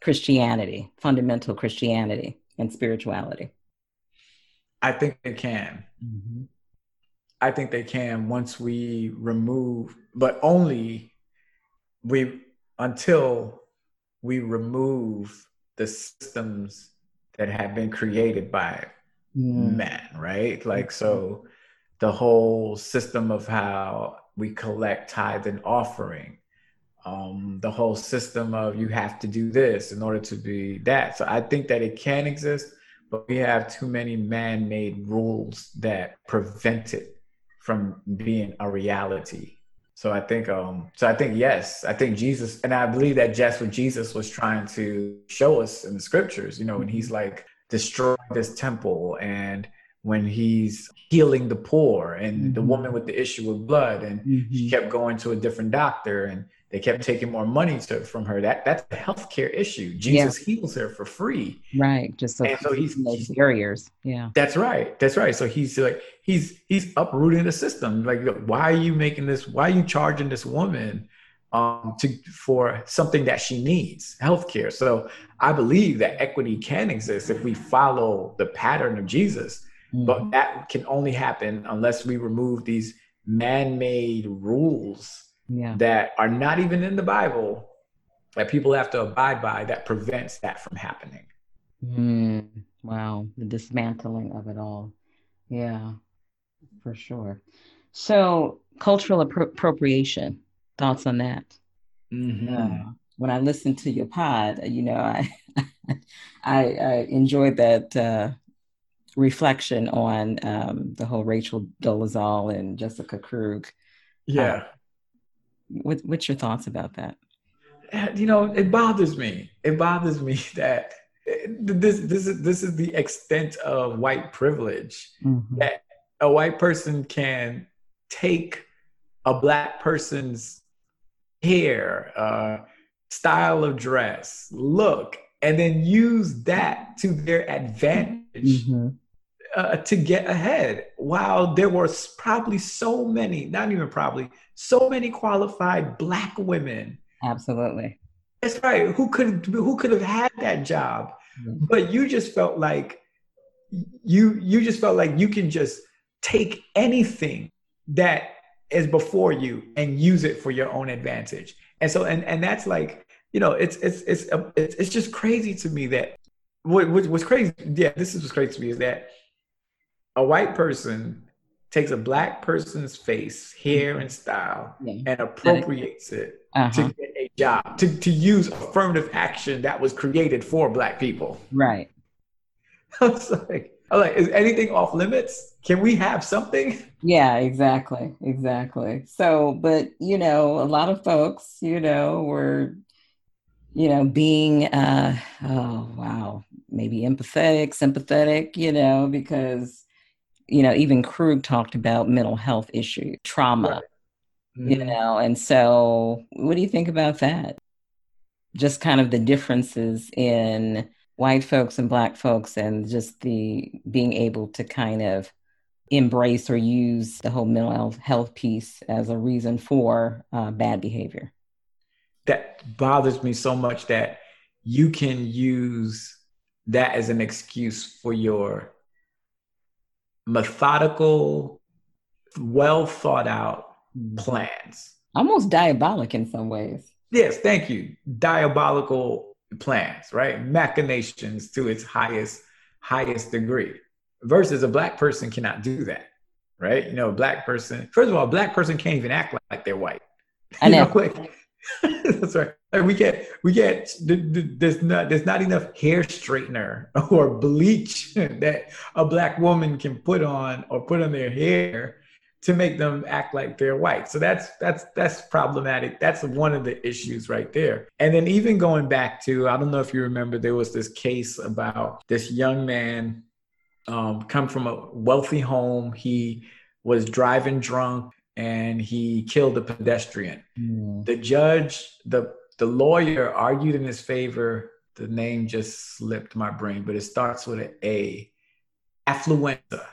Christianity, fundamental Christianity and spirituality? I think they can. Mm-hmm. I think they can once we remove, but only we until we remove the systems that have been created by mm. men, right? Like so the whole system of how we collect tithe and offering. Um, the whole system of you have to do this in order to be that. So I think that it can exist, but we have too many man made rules that prevent it from being a reality. So I think, um, so I think yes, I think Jesus, and I believe that just what Jesus was trying to show us in the scriptures, you know, when he's like destroy this temple and when he's healing the poor and mm-hmm. the woman with the issue of blood and mm-hmm. she kept going to a different doctor and they kept taking more money to, from her that that's a healthcare issue jesus yeah. heals her for free right just so, and so he's those barriers yeah that's right that's right so he's like he's he's uprooting the system like why are you making this why are you charging this woman um, to for something that she needs, healthcare. So I believe that equity can exist if we follow the pattern of Jesus. Mm-hmm. But that can only happen unless we remove these man-made rules yeah. that are not even in the Bible that people have to abide by that prevents that from happening. Mm, wow, the dismantling of it all. Yeah, for sure. So, cultural appro- appropriation. Thoughts on that? Mm-hmm. Uh, when I listened to your pod, you know, *laughs* I I, I enjoyed that uh, reflection on um, the whole Rachel Dolezal and Jessica Krug. Yeah. What, what's your thoughts about that? You know, it bothers me. It bothers me *laughs* that this this is this is the extent of white privilege mm-hmm. that a white person can take a black person's hair, uh, style of dress, look, and then use that to their advantage. Mm-hmm uh, to get ahead. While there were probably so many, not even probably, so many qualified black women. Absolutely. That's right. Who could who could have had that job? Mm-hmm. But you just felt like you you just felt like you can just take anything that is before you and use it for your own advantage. And so and and that's like you know it's it's it's it's, it's just crazy to me that what, what's crazy yeah this is what's crazy to me is that a white person takes a black person's face, hair, and style yeah. and appropriates it uh-huh. to get a job, to, to use affirmative action that was created for black people. Right. *laughs* I was like, I'm like, is anything off limits? Can we have something? Yeah, exactly. Exactly. So, but you know, a lot of folks, you know, were, you know, being uh oh wow, maybe empathetic, sympathetic, you know, because you know, even Krug talked about mental health issue, trauma, right. mm-hmm. you know, and so what do you think about that? Just kind of the differences in white folks and black folks and just the being able to kind of embrace or use the whole mental health piece as a reason for uh, bad behavior. That bothers me so much that you can use that as an excuse for your methodical, well thought out plans. Almost diabolic in some ways. Yes, thank you. Diabolical plans, right? Machinations to its highest highest degree. Versus a black person cannot do that, right? You know, a black person. First of all, a black person can't even act like they're white. I *laughs* know. know like, *laughs* that's right. Like we get we get there's not there's not enough hair straightener *laughs* or bleach *laughs* that a black woman can put on or put on their hair to make them act like they're white. So that's that's that's problematic. That's one of the issues right there. And then even going back to I don't know if you remember there was this case about this young man um, come from a wealthy home. He was driving drunk and he killed a pedestrian. Mm. The judge, the the lawyer argued in his favor. The name just slipped my brain, but it starts with an A. Affluenza.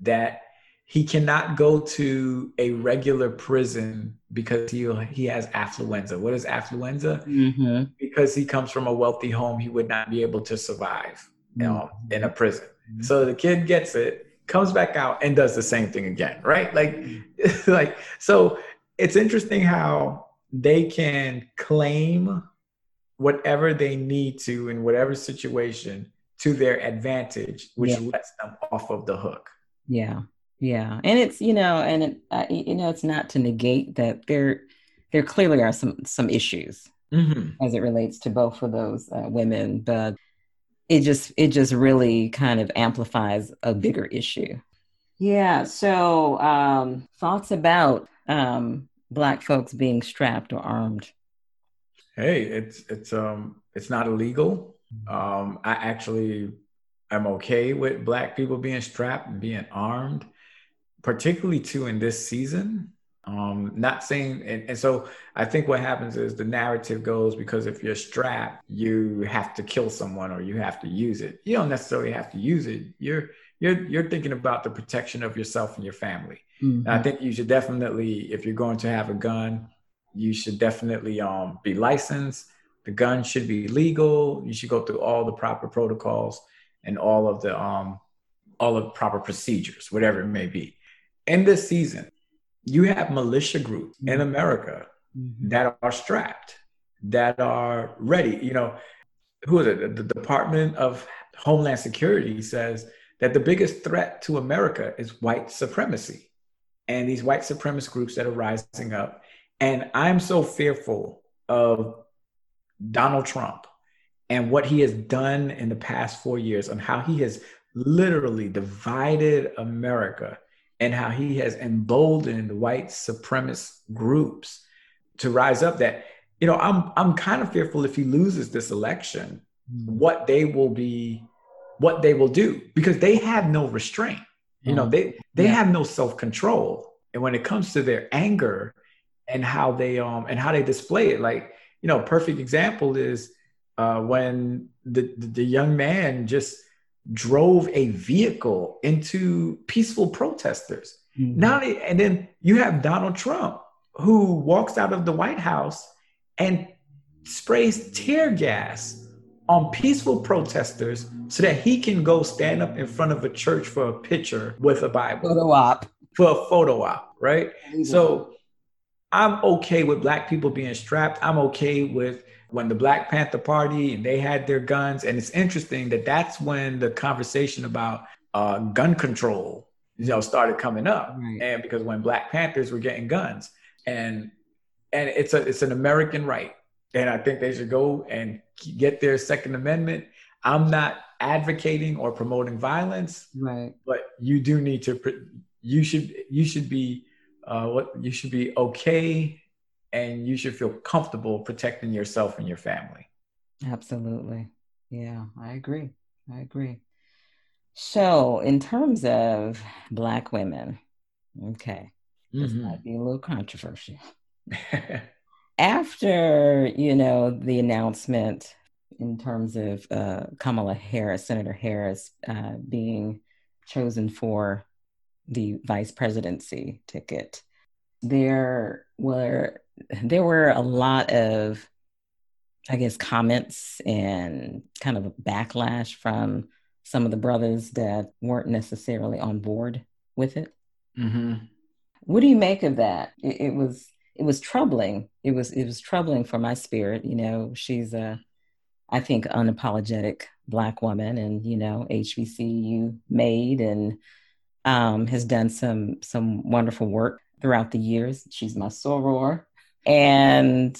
That he cannot go to a regular prison because he he has affluenza. What is affluenza? Mm-hmm. Because he comes from a wealthy home, he would not be able to survive you know, mm-hmm. in a prison. Mm-hmm. So the kid gets it comes back out and does the same thing again, right? Like, *laughs* like so it's interesting how they can claim whatever they need to in whatever situation to their advantage, which yeah. lets them off of the hook. Yeah, yeah, and it's you know, and it, uh, you know, it's not to negate that there there clearly are some some issues mm-hmm. as it relates to both of those uh, women, but it just it just really kind of amplifies a bigger issue yeah so um thoughts about um black folks being strapped or armed hey it's it's um it's not illegal um i actually am okay with black people being strapped and being armed particularly too in this season um, not saying, and, and so I think what happens is the narrative goes because if you're strapped, you have to kill someone or you have to use it. You don't necessarily have to use it. You're you're you're thinking about the protection of yourself and your family. Mm-hmm. I think you should definitely, if you're going to have a gun, you should definitely um, be licensed. The gun should be legal. You should go through all the proper protocols and all of the um, all of the proper procedures, whatever it may be. In this season, you have militia groups mm-hmm. in America mm-hmm. that are strapped, that are ready. You know, who is it? The Department of Homeland Security says that the biggest threat to America is white supremacy and these white supremacist groups that are rising up. And I'm so fearful of Donald Trump and what he has done in the past four years and how he has literally divided America and how he has emboldened white supremacist groups to rise up that you know i'm i'm kind of fearful if he loses this election mm. what they will be what they will do because they have no restraint you know they they yeah. have no self-control and when it comes to their anger and how they um and how they display it like you know perfect example is uh when the the, young man just drove a vehicle into peaceful protesters. Mm-hmm. Now, and then you have Donald Trump who walks out of the White House and sprays tear gas on peaceful protesters so that he can go stand up in front of a church for a picture with a Bible. Photo op. For a photo op, right? Mm-hmm. So I'm okay with black people being strapped. I'm okay with when the Black Panther Party and they had their guns. And it's interesting that that's when the conversation about uh, gun control you know, started coming up, right. and because when Black Panthers were getting guns, and and it's a it's an American right, and I think they should go and get their Second Amendment. I'm not advocating or promoting violence, right? But you do need to. You should you should be uh, what you should be okay, and you should feel comfortable protecting yourself and your family. Absolutely, yeah, I agree. I agree. So, in terms of Black women, okay, this mm-hmm. might be a little controversial. *laughs* After, you know, the announcement in terms of uh, Kamala Harris, Senator Harris, uh, being chosen for the vice presidency ticket, there were there were a lot of, I guess, comments and kind of backlash from some of the brothers that weren't necessarily on board with it. Mm-hmm. What do you make of that? It, it, was it was troubling. It was it was troubling for my spirit. You know, she's a I think unapologetic black woman, and you know, HBCU made and um, has done some some wonderful work throughout the years. She's my soror, and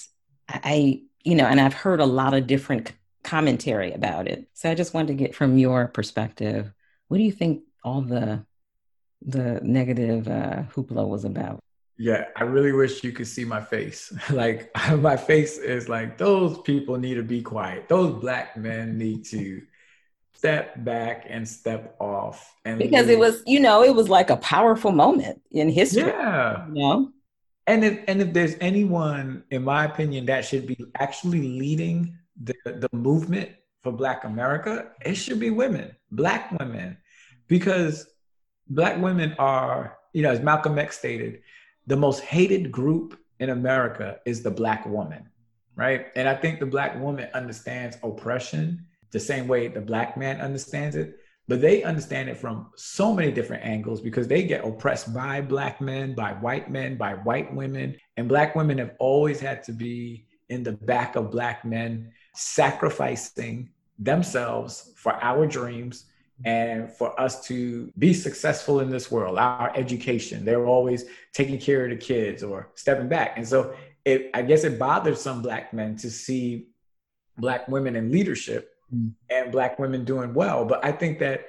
I you know, and I've heard a lot of different commentary about it. So I just wanted to get from your perspective, what do you think all the the negative uh, hoopla was about? Yeah, I really wish you could see my face. *laughs* like *laughs* my face is like those people need to be quiet. Those black men need to step back and step off and because leave. it was you know it was like a powerful moment in history yeah you know and if and if there's anyone in my opinion that should be actually leading the, the movement for Black America, it should be women, Black women, because Black women are, you know, as Malcolm X stated, the most hated group in America is the Black woman, right? And I think the Black woman understands oppression the same way the Black man understands it, but they understand it from so many different angles because they get oppressed by Black men, by white men, by white women. And Black women have always had to be in the back of Black men sacrificing themselves for our dreams and for us to be successful in this world, our education. They're always taking care of the kids or stepping back. And so it, I guess it bothers some black men to see black women in leadership mm. and black women doing well. But I think that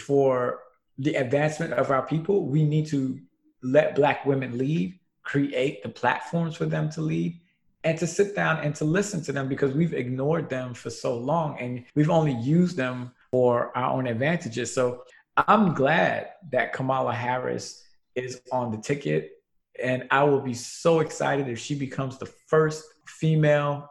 for the advancement of our people, we need to let black women lead, create the platforms for them to lead, and to sit down and to listen to them because we've ignored them for so long and we've only used them for our own advantages. So I'm glad that Kamala Harris is on the ticket. And I will be so excited if she becomes the first female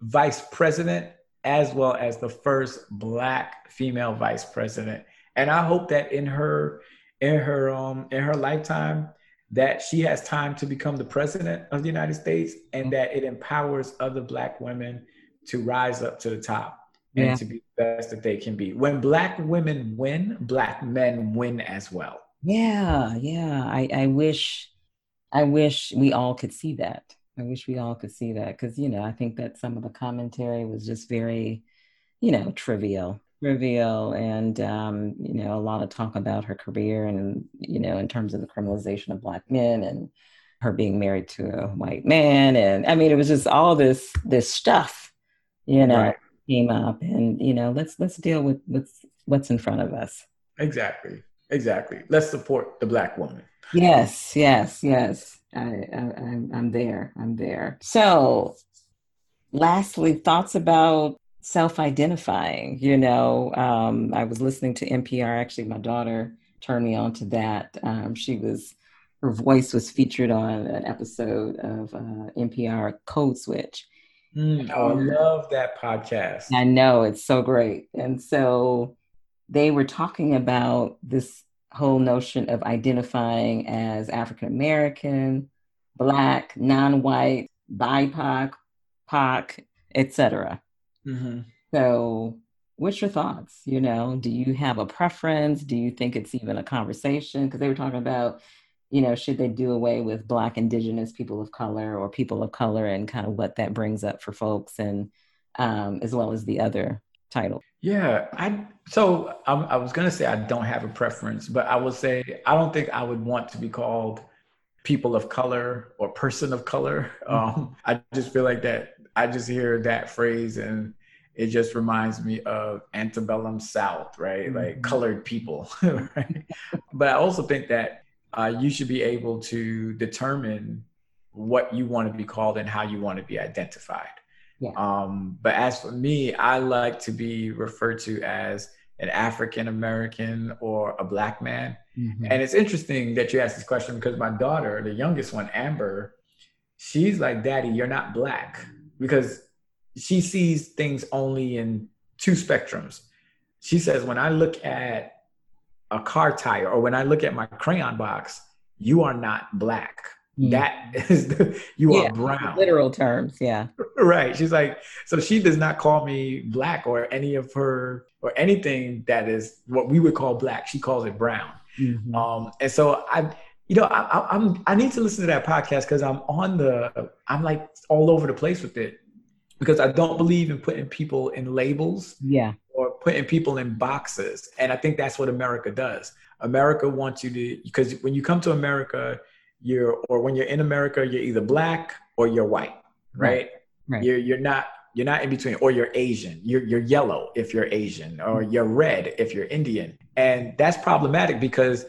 vice president, as well as the first black female vice president. And I hope that in her in her um in her lifetime, that she has time to become the president of the United States and that it empowers other Black women to rise up to the top and to be the best that they can be. When Black women win, Black men win as well. Yeah, yeah. I, I wish, I wish we all could see that. I wish we all could see that because, you know, I think that some of the commentary was just very, you know, trivial trivial and um, you know a lot of talk about her career and you know in terms of the criminalization of black men and her being married to a white man and i mean it was just all this this stuff you know right. Came up and you know let's let's deal with what's what's in front of us. Exactly. Exactly. Let's support the black woman. Yes yes yes. I, I i'm i'm there. I'm there. So lastly thoughts about self-identifying you know? Um, i was listening to npr actually my daughter turned me on to that. Um, she was her voice was featured on an episode of uh, npr code switch mm, i love that podcast i know it's so great and so they were talking about this whole notion of identifying as african american black non-white bipoc poc etc Mm-hmm. So, what's your thoughts? You know, do you have a preference? Do you think it's even a conversation? Because they were talking about, you know, should they do away with Black, Indigenous people of color or people of color and kind of what that brings up for folks, and um, as well as the other title? Yeah, I so I'm, i was gonna say I don't have a preference, but I would say I don't think I would want to be called people of color or person of color. *laughs* Mm-hmm. Um, I just feel like that. I just hear that phrase and it just reminds me of antebellum South, right? Mm-hmm. Like colored people, *laughs* right? *laughs* but I also think that uh, you should be able to determine what you want to be called and how you want to be identified. Yeah. Um, but as for me, I like to be referred to as an African American or a black man. Mm-hmm. And it's interesting that you asked this question because my daughter, the youngest one, Amber, she's like, Daddy, you're not black. Because she sees things only in two spectrums. She says, when I look at a car tire or when I look at my crayon box, you are not black. Mm. That is the, you yeah, are brown. Literal terms, yeah. *laughs* right. She's like, so she does not call me black or any of her or anything that is what we would call black. She calls it brown. Mm-hmm. Um, and so I, you know, I, I'm I need to listen to that podcast because I'm on the I'm like all over the place with it because I don't believe in putting people in labels. Yeah. Or putting people in boxes. And I think that's what America does. America wants you to because when you come to America, you're or when you're in America, you're either black or you're white, right? Right. You're you're not you're not in between, or you're Asian. You're you're yellow if you're Asian, or mm-hmm. you're red if you're Indian, and that's problematic because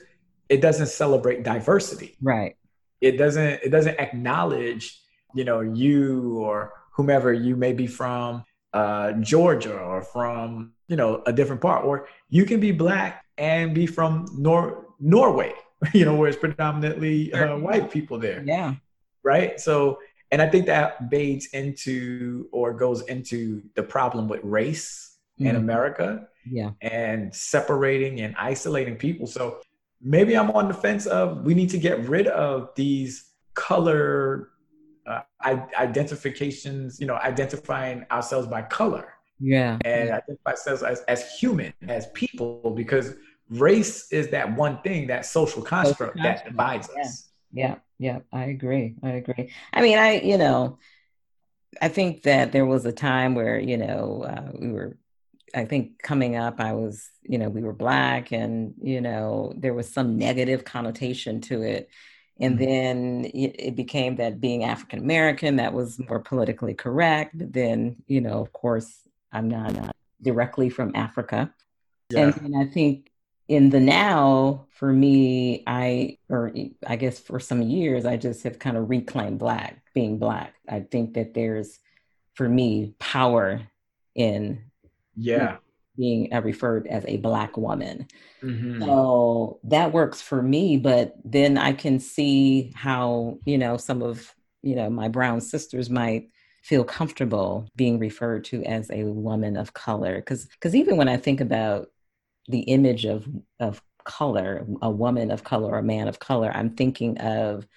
it doesn't celebrate diversity. Right. It doesn't it doesn't acknowledge you know you or whomever you may be from uh, Georgia or from you know a different part, or you can be black and be from Nor Norway, *laughs* you know, where it's predominantly uh, white people there. Yeah. Right. So, and I think that bades into or goes into the problem with race mm-hmm. in America. Yeah. And separating and isolating people. So maybe I'm on the fence of we need to get rid of these color uh, identifications, you know, identifying ourselves by color. Yeah. And yeah. identify ourselves as, as human, as people, because race is that one thing, that social construct, social that divides yeah. us. Yeah, yeah, I agree. I agree. I mean, I, you know, I think that there was a time where, you know, uh, we were, I think coming up, I was, you know, we were black and, you know, there was some negative connotation to it. And mm-hmm. then it became that being African American, that was more politically correct. But then, you know, of course, I'm not, not directly from Africa. Yeah. And, and I think in the now for me i or i guess for some years i just have kind of reclaimed black being black i think that there's for me power in yeah being referred as a black woman mm-hmm. so that works for me but then i can see how you know some of you know my brown sisters might feel comfortable being referred to as a woman of color because because even when i think about the image of of color, a woman of color or a man of color, I'm thinking of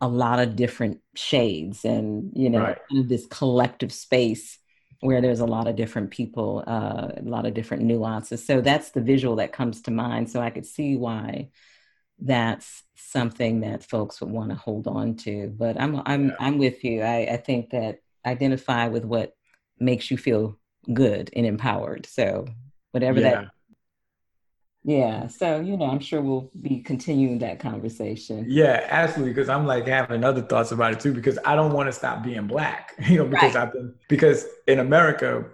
a lot of different shades and you know right. this collective space where there's a lot of different people, uh, a lot of different nuances. So that's the visual that comes to mind. So I could see why that's something that folks would want to hold on to. But I'm I'm yeah. I'm with you. I, I think that identify with what makes you feel good and empowered. So whatever yeah. that yeah. So, you know, I'm sure we'll be continuing that conversation. Yeah, absolutely. Because I'm like having other thoughts about it too, because I don't want to stop being black, *laughs* you know, because right. I've been, because in America,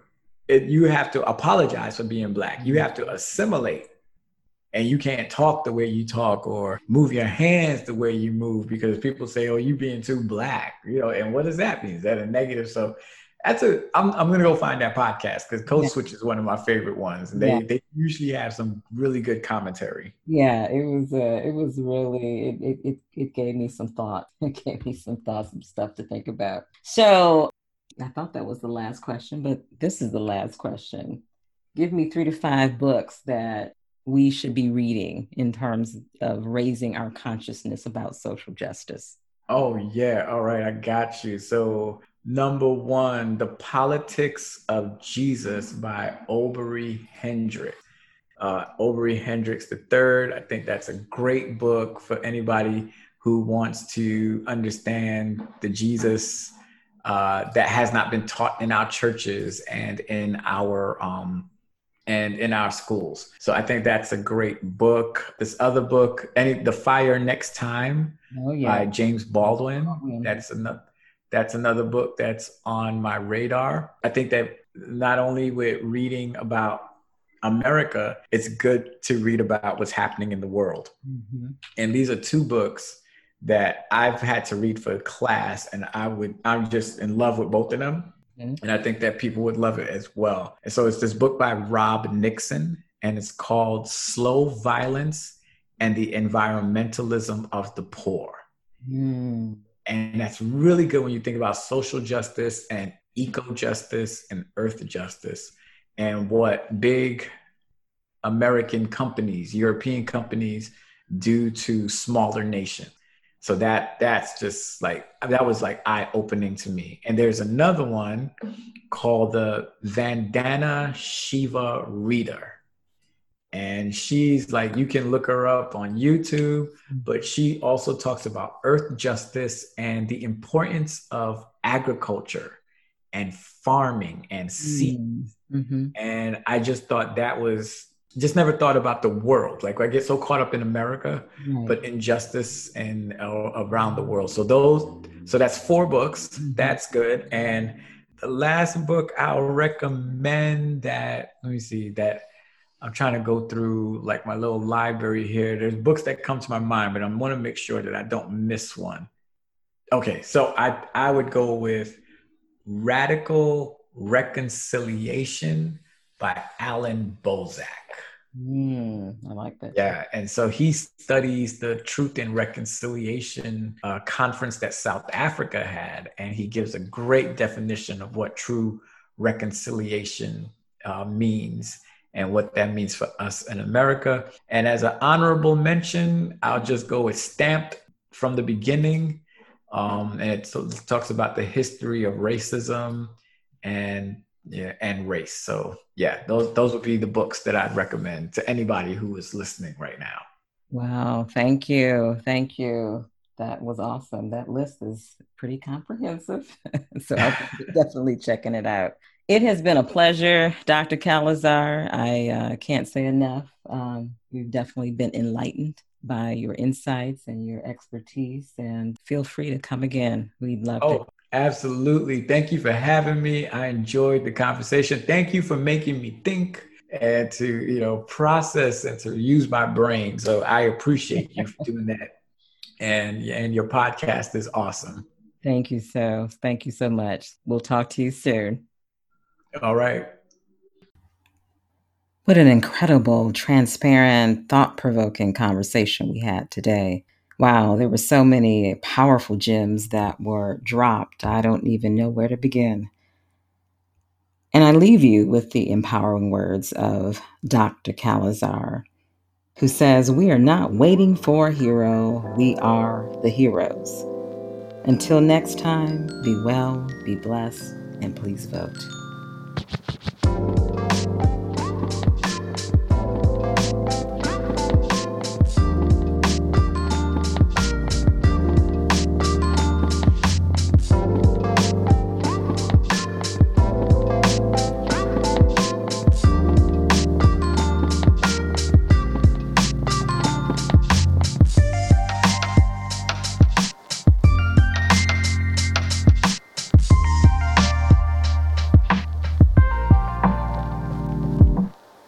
it, you have to apologize for being black. You have to assimilate and you can't talk the way you talk or move your hands the way you move because people say, oh, you being too black, you know, and what does that mean? Is that a negative? So that's a. I'm I'm gonna go find that podcast because Code yeah. Switch is one of my favorite ones. And they yeah. they usually have some really good commentary. Yeah, it was. Uh, it was really. It, it it gave me some thought. *laughs* It gave me some thoughts, some stuff to think about. So I thought that was the last question, but this is the last question. Give me three to five books that we should be reading in terms of raising our consciousness about social justice. Oh yeah, all right, I got you. So Number one, The Politics of Jesus by Obery Hendricks. Uh, Obery Hendricks III. I think that's a great book for anybody who wants to understand the Jesus uh, that has not been taught in our churches and in our um, and in our schools. So I think that's a great book. This other book, any The Fire Next Time oh, yeah. by James Baldwin. That's another that's another book that's on my radar. I think that not only with reading about America, it's good to read about what's happening in the world. Mm-hmm. And these are two books that I've had to read for class, and I would I'm just in love with both of them. Mm-hmm. And I think that people would love it as well. And so it's this book by Rob Nixon, and it's called Slow Violence and the Environmentalism of the Poor. Mm. And that's really good when you think about social justice and eco justice and earth justice and what big American companies, European companies do to smaller nations. So that that's just like that was like eye opening to me. And there's another one *laughs* called the Vandana Shiva Reader. And she's like, you can look her up on YouTube, but she also talks about earth justice and the importance of agriculture and farming and seeds. Mm-hmm. And I just thought that was just never thought about the world. Like I get so caught up in America, right. but injustice and uh, around the world. So those, so that's four books. Mm-hmm. That's good. And the last book I'll recommend that. Let me see that. I'm trying to go through like my little library here. There's books that come to my mind, but I want to make sure that I don't miss one. Okay, so I I would go with Radical Reconciliation by Allan Boesak. Mm, I like that. Yeah, and so he studies the Truth and Reconciliation uh, conference that South Africa had, and he gives a great definition of what true reconciliation uh, means and what that means for us in America. And as an honorable mention, I'll just go with Stamped from the beginning. Um, and it talks about the history of racism and yeah, and race. So yeah, those those would be the books that I'd recommend to anybody who is listening right now. Wow, thank you. Thank you. That was awesome. That list is pretty comprehensive. *laughs* so I'll *laughs* definitely checking it out. It has been a pleasure, Dr. Calazar. I uh, can't say enough. Um, we've definitely been enlightened by your insights and your expertise, and feel free to come again. We'd love to. oh, Absolutely. Thank you for having me. I enjoyed the conversation. Thank you for making me think and to, you know, process and to use my brain. So I appreciate you for doing that. And and your podcast is awesome. Thank you so. Thank you so much. We'll talk to you soon. All right. What an incredible, transparent, thought provoking conversation we had today. Wow, there were so many powerful gems that were dropped. I don't even know where to begin. And I leave you with the empowering words of Dr. Calazar, who says, We are not waiting for a hero, we are the heroes. Until next time, be well, be blessed, and please vote. Thank you.